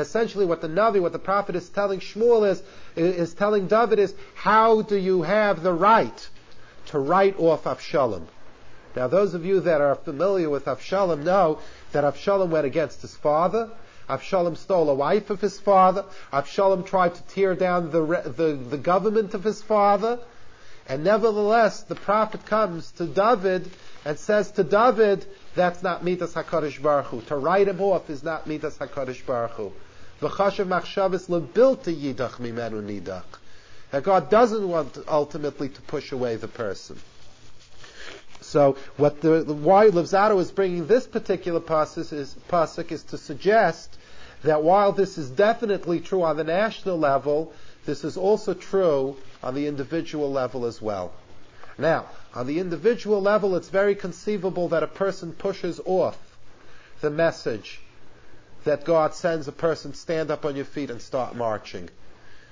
essentially what the Navi, what the prophet is telling Shmuel is, is telling David is, how do you have the right to write off Avshalom? Now those of you that are familiar with Avshalom know that Avshalom went against his father, Avshalom stole a wife of his father. Avshalom tried to tear down the, the, the government of his father. And nevertheless, the prophet comes to David and says to David, that's not Midas HaKadosh Baruch Hu. To write him off is not Midas HaKadosh Baruch Hu. V'chashav machshavas lebilti yidach mimenu nidach. That God doesn't want ultimately to push away the person. So what the, why Luzzatto is bringing this particular pasuk is, pasuk is to suggest that while this is definitely true on the national level, this is also true on the individual level as well. Now, on the individual level, it's very conceivable that a person pushes off the message that God sends a person stand up on your feet and start marching.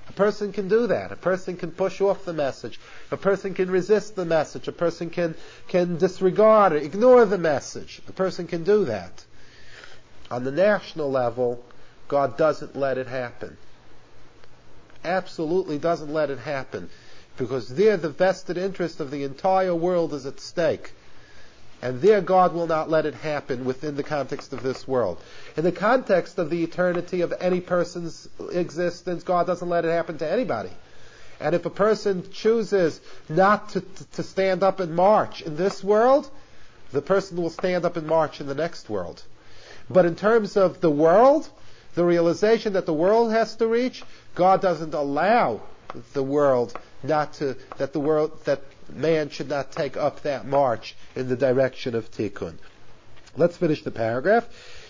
A person can do that. A person can push off the message. A person can resist the message. A person can, can disregard it, ignore the message. A person can do that. On the national level, God doesn't let it happen. Absolutely doesn't let it happen. Because there the vested interest of the entire world is at stake. And there God will not let it happen within the context of this world. In the context of the eternity of any person's existence, God doesn't let it happen to anybody. And if a person chooses not to, to stand up and march in this world, the person will stand up and march in the next world. But in terms of the world, the realization that the world has to reach, God doesn't allow the world not to, that the world, that man should not take up that march in the direction of tikkun. Let's finish the paragraph.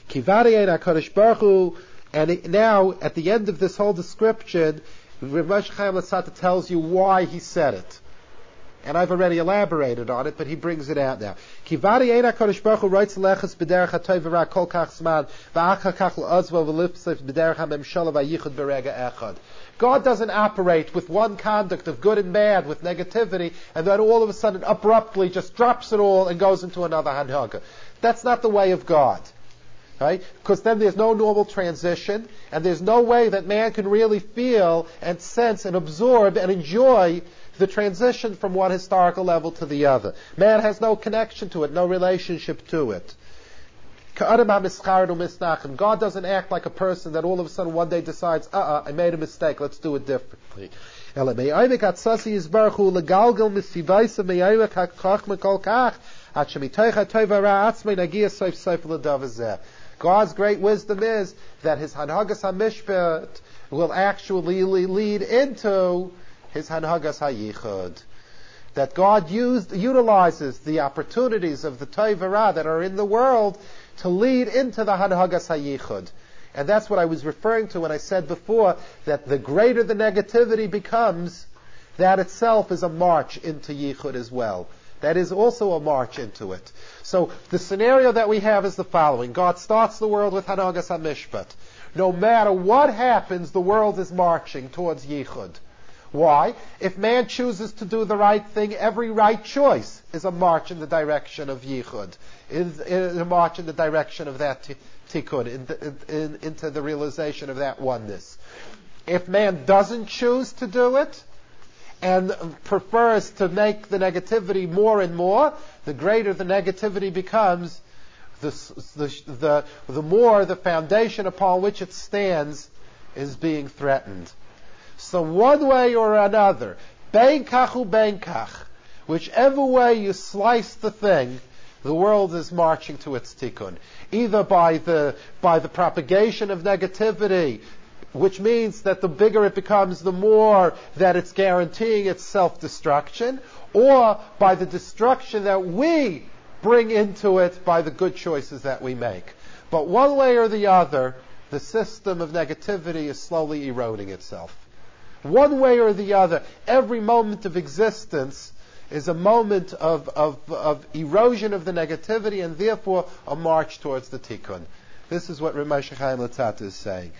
HaKadosh Baruch Hu, and now at the end of this whole description, Rav Chaim Luzzatto tells you why he said it. And I've already elaborated on it, but he brings it out now. Kivari HaKadosh Baruch Hu writes lechas b'derech kol kach zman kach v'lipsif b'derech v'yichud b'rega echad. God doesn't operate with one conduct of good and bad, with negativity, and then all of a sudden abruptly just drops it all and goes into another hanhaga. That's not the way of God. Right? Because then there's no normal transition, and there's no way that man can really feel and sense and absorb and enjoy the transition from one historical level to the other. Man has no connection to it, no relationship to it. God doesn't act like a person that all of a sudden one day decides, uh-uh, I made a mistake, let's do it differently. God's great wisdom is that his Hanhagas HaMishpat will actually lead into his Hanhagas HaYichud. That God used, utilizes the opportunities of the Toivara that are in the world to lead into the Hanhagas HaYichud. And that's what I was referring to when I said before that the greater the negativity becomes, that itself is a march into Yichud as well. That is also a march into it. So the scenario that we have is the following. God starts the world with Hanhagas HaMishpat. No matter what happens, the world is marching towards Yichud. Why? If man chooses to do the right thing, every right choice is a march in the direction of Yichud, is, is a march in the direction of that tikkun, in, in, into the realization of that oneness. If man doesn't choose to do it, and prefers to make the negativity more and more, the greater the negativity becomes, the, the, the, the more the foundation upon which it stands is being threatened. So one way or another, benkachu benkach, whichever way you slice the thing, the world is marching to its tikkun. Either by the, by the propagation of negativity, which means that the bigger it becomes, the more that it's guaranteeing its self-destruction, or by the destruction that we bring into it by the good choices that we make. But one way or the other, the system of negativity is slowly eroding itself. One way or the other, every moment of existence is a moment of, of, of erosion of the negativity and therefore a march towards the tikkun. This is what Rav Moshe Chaim Luzzatto is saying.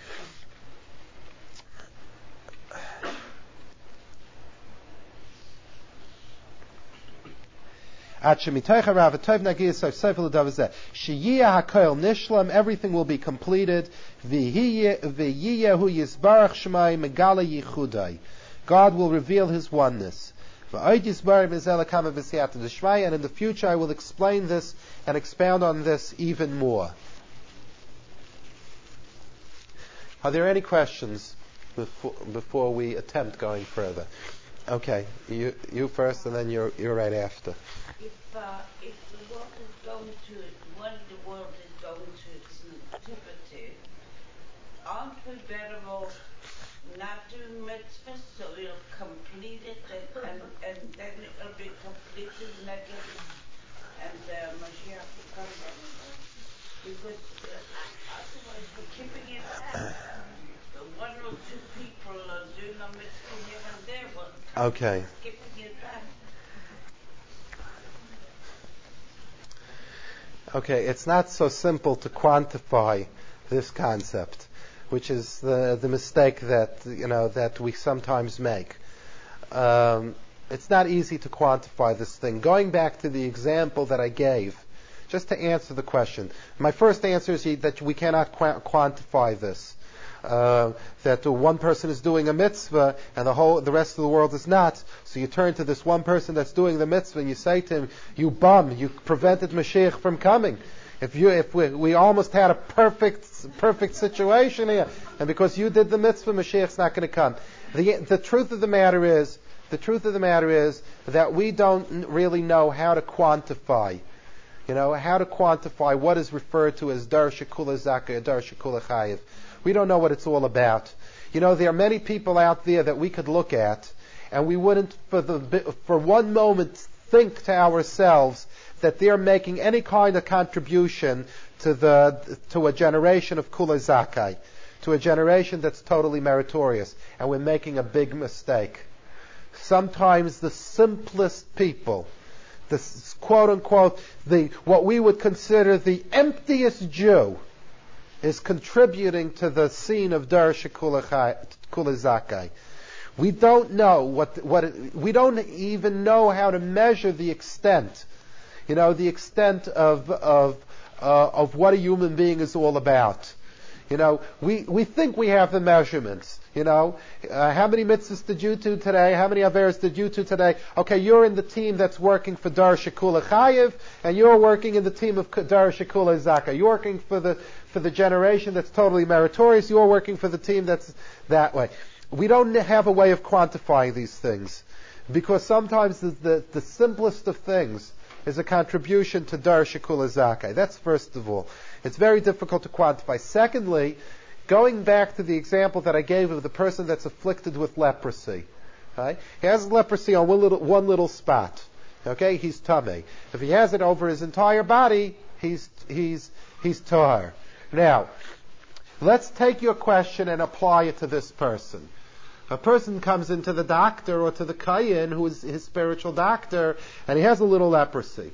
Everything will be completed. God will reveal His oneness. And in the future I will explain this and expound on this even more. Are there any questions before, before we attempt going further? Okay, you, you first and then you're, you're right after if uh, if the world is going to when the world is going to its nativity, aren't we better off not doing mitzvahs so we'll complete it and, and, and then it'll be completed negative and uh, Mashiach will come Because uh, otherwise we're keeping it back. One or two people are doing a mitzvah here and there, but Okay. Okay, it's not so simple to quantify this concept, which is the the mistake that you know that we sometimes make. Um, it's not easy to quantify this thing. Going back to the example that I gave, just to answer the question, my first answer is that we cannot qua- quantify this. Uh, that one person is doing a mitzvah and the whole the rest of the world is not. So you turn to this one person that's doing the mitzvah and you say to him, "You bum! You prevented Mashiach from coming. If you if we, we almost had a perfect perfect situation here, and because you did the mitzvah, Mashiach's not going to come." The the truth of the matter is the truth of the matter is that we don't really know how to quantify. You know, how to quantify what is referred to as dar shekula zaka, dar shekula chayiv. We don't know what it's all about. You know, there are many people out there that we could look at, and we wouldn't, for the for one moment, think to ourselves that they're making any kind of contribution to the to a generation of kula zakai, to a generation that's totally meritorious, and we're making a big mistake. Sometimes the simplest people, the quote unquote, the what we would consider the emptiest Jew is contributing to the scene of Darsha Kulazakai. We don't know what, what it, we don't even know how to measure the extent, you know, the extent of, of, uh, of what a human being is all about. You know, we, we think we have the measurements. You know, uh, how many mitzvahs did you do today? How many averes did you do today? Okay, you're in the team that's working for Dar Shekula Chayiv, and you're working in the team of Dar Shekula Zaka. You're working for the for the generation that's totally meritorious. You're working for the team that's that way. We don't have a way of quantifying these things because sometimes the, the, the simplest of things is a contribution to Dar Shekula Zakai. That's first of all. It's very difficult to quantify. Secondly, going back to the example that I gave of the person that's afflicted with leprosy. Right? He has leprosy on one little, one little spot. Okay, he's tummy. If he has it over his entire body, he's he's he's tar. Now, let's take your question and apply it to this person. A person comes into the doctor or to the kohen, who is his spiritual doctor, and he has a little leprosy.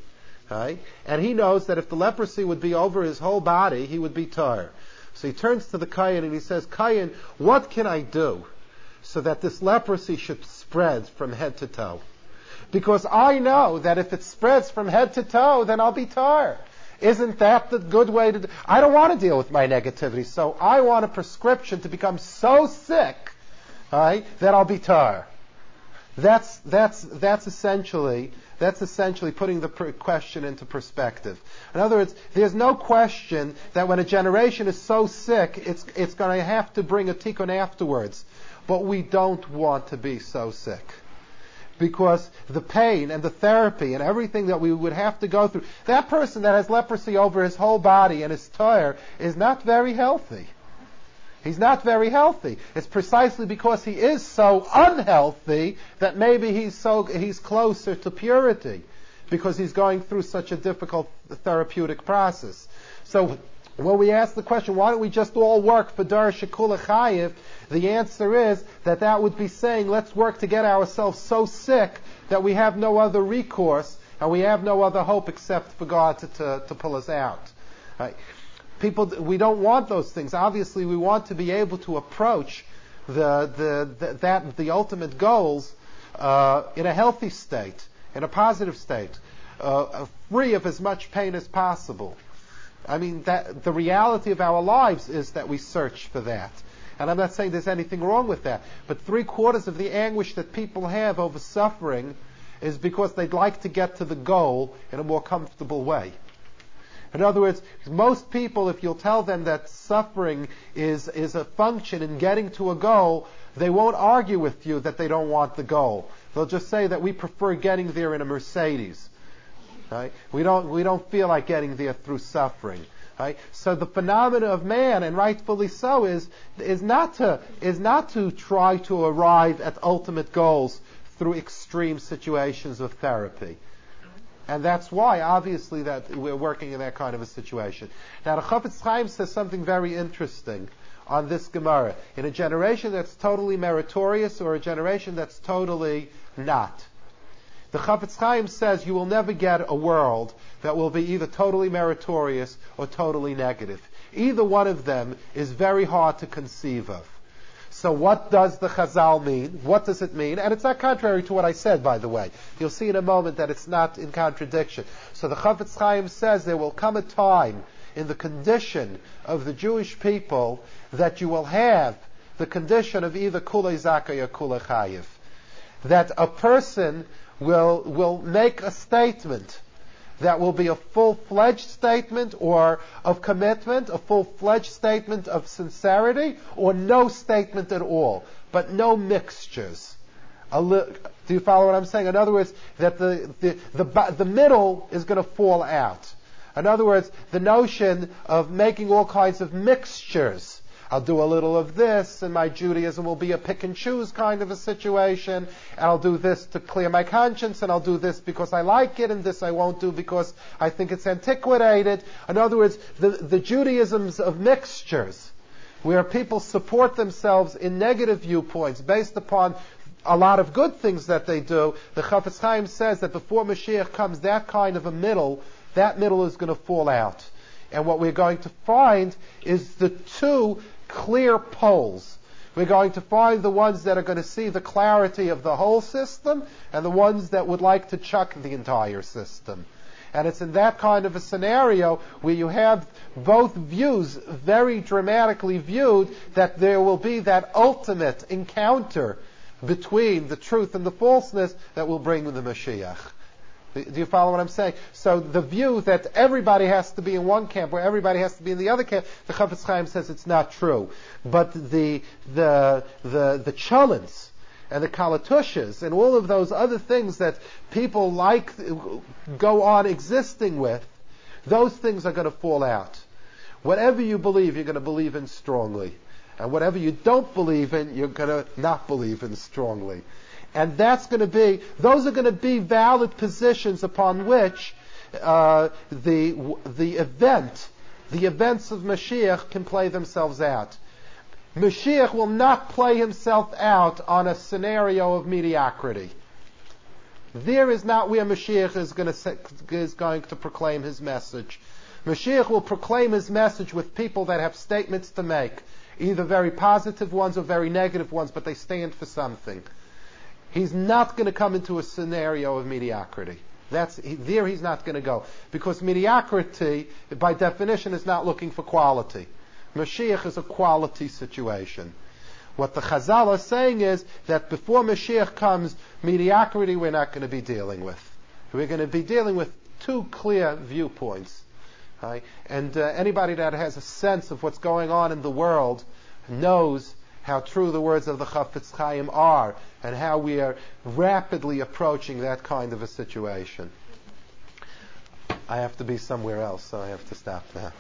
Right? And he knows that if the leprosy would be over his whole body, he would be tar. So he turns to the kohen and he says, Kohen, what can I do so that this leprosy should spread from head to toe? Because I know that if it spreads from head to toe, then I'll be tar. Isn't that the good way to do? I don't want to deal with my negativity, so I want a prescription to become so sick, that I'll be tar. That's that's that's essentially that's essentially putting the question into perspective. In other words, there's no question that when a generation is so sick, it's it's going to have to bring a tikkun afterwards. But we don't want to be so sick because the pain and the therapy and everything that we would have to go through. That person that has leprosy over his whole body and is tired is not very healthy. He's not very healthy. It's precisely because he is so unhealthy that maybe he's so he's closer to purity because he's going through such a difficult therapeutic process. So when we ask the question, why don't we just all work for Dar Shekula Chayiv? The answer is that that would be saying, let's work to get ourselves so sick that we have no other recourse and we have no other hope except for God to, to, to pull us out. Right? People, we don't want those things. Obviously, we want to be able to approach the, the, the that, the ultimate goals uh, in a healthy state, in a positive state, uh, free of as much pain as possible. I mean, that, the reality of our lives is that we search for that. And I'm not saying there's anything wrong with that. But three quarters of the anguish that people have over suffering is because they'd like to get to the goal in a more comfortable way. In other words, most people, if you'll tell them that suffering is, is a function in getting to a goal, they won't argue with you that they don't want the goal. They'll just say that we prefer getting there in a Mercedes. Right? We don't we don't feel like getting there through suffering. Right? So the phenomena of man, and rightfully so, is is not to is not to try to arrive at ultimate goals through extreme situations of therapy. And that's why, obviously, that we're working in that kind of a situation. Now, the Chafetz Chaim says something very interesting on this Gemara. In a generation that's totally meritorious or a generation that's totally not. The Chafetz Chaim says you will never get a world that will be either totally meritorious or totally negative. Either one of them is very hard to conceive of. So what does the Chazal mean? What does it mean? And it's not contrary to what I said, by the way. You'll see in a moment that it's not in contradiction. So the Chafetz Chaim says there will come a time in the condition of the Jewish people that you will have the condition of either Kulei Zakai or Kulei Chayiv. That a person will, will make a statement that will be a full-fledged statement or of commitment, a full-fledged statement of sincerity, or no statement at all, but no mixtures. Li- do you follow what I'm saying? In other words, that the, the, the, the middle is going to fall out. In other words, the notion of making all kinds of mixtures I'll do a little of this, and my Judaism will be a pick and choose kind of a situation, and I'll do this to clear my conscience, and I'll do this because I like it, and this I won't do because I think it's antiquated. In other words, the, the Judaisms of mixtures, where people support themselves in negative viewpoints based upon a lot of good things that they do, the Chafetz Chaim says that before Mashiach comes, that kind of a middle, that middle is going to fall out. And what we're going to find is the two clear poles. We're going to find the ones that are going to see the clarity of the whole system and the ones that would like to chuck the entire system. And it's in that kind of a scenario where you have both views very dramatically viewed that there will be that ultimate encounter between the truth and the falseness that will bring the Mashiach. Do you follow what I'm saying? So the view that everybody has to be in one camp or everybody has to be in the other camp, the Chafetz Chaim says it's not true. But the the the the cholents and the kalatushas and all of those other things that people like go on existing with, those things are going to fall out. Whatever you believe, you're going to believe in strongly. And whatever you don't believe in, you're going to not believe in strongly. And that's going to be, those are going to be valid positions upon which uh, the, the event, the events of Mashiach can play themselves out. Mashiach will not play himself out on a scenario of mediocrity. There is not where Mashiach is going, to, is going to proclaim his message. Mashiach will proclaim his message with people that have statements to make, either very positive ones or very negative ones, but they stand for something. He's not going to come into a scenario of mediocrity. That's he, there. He's not going to go because mediocrity, by definition, is not looking for quality. Mashiach is a quality situation. What the Chazal are saying is that before Mashiach comes, mediocrity we're not going to be dealing with. We're going to be dealing with two clear viewpoints. Right? And uh, anybody that has a sense of what's going on in the world knows how true the words of the Chafetz Chaim are, and how we are rapidly approaching that kind of a situation. I have to be somewhere else, so I have to stop now.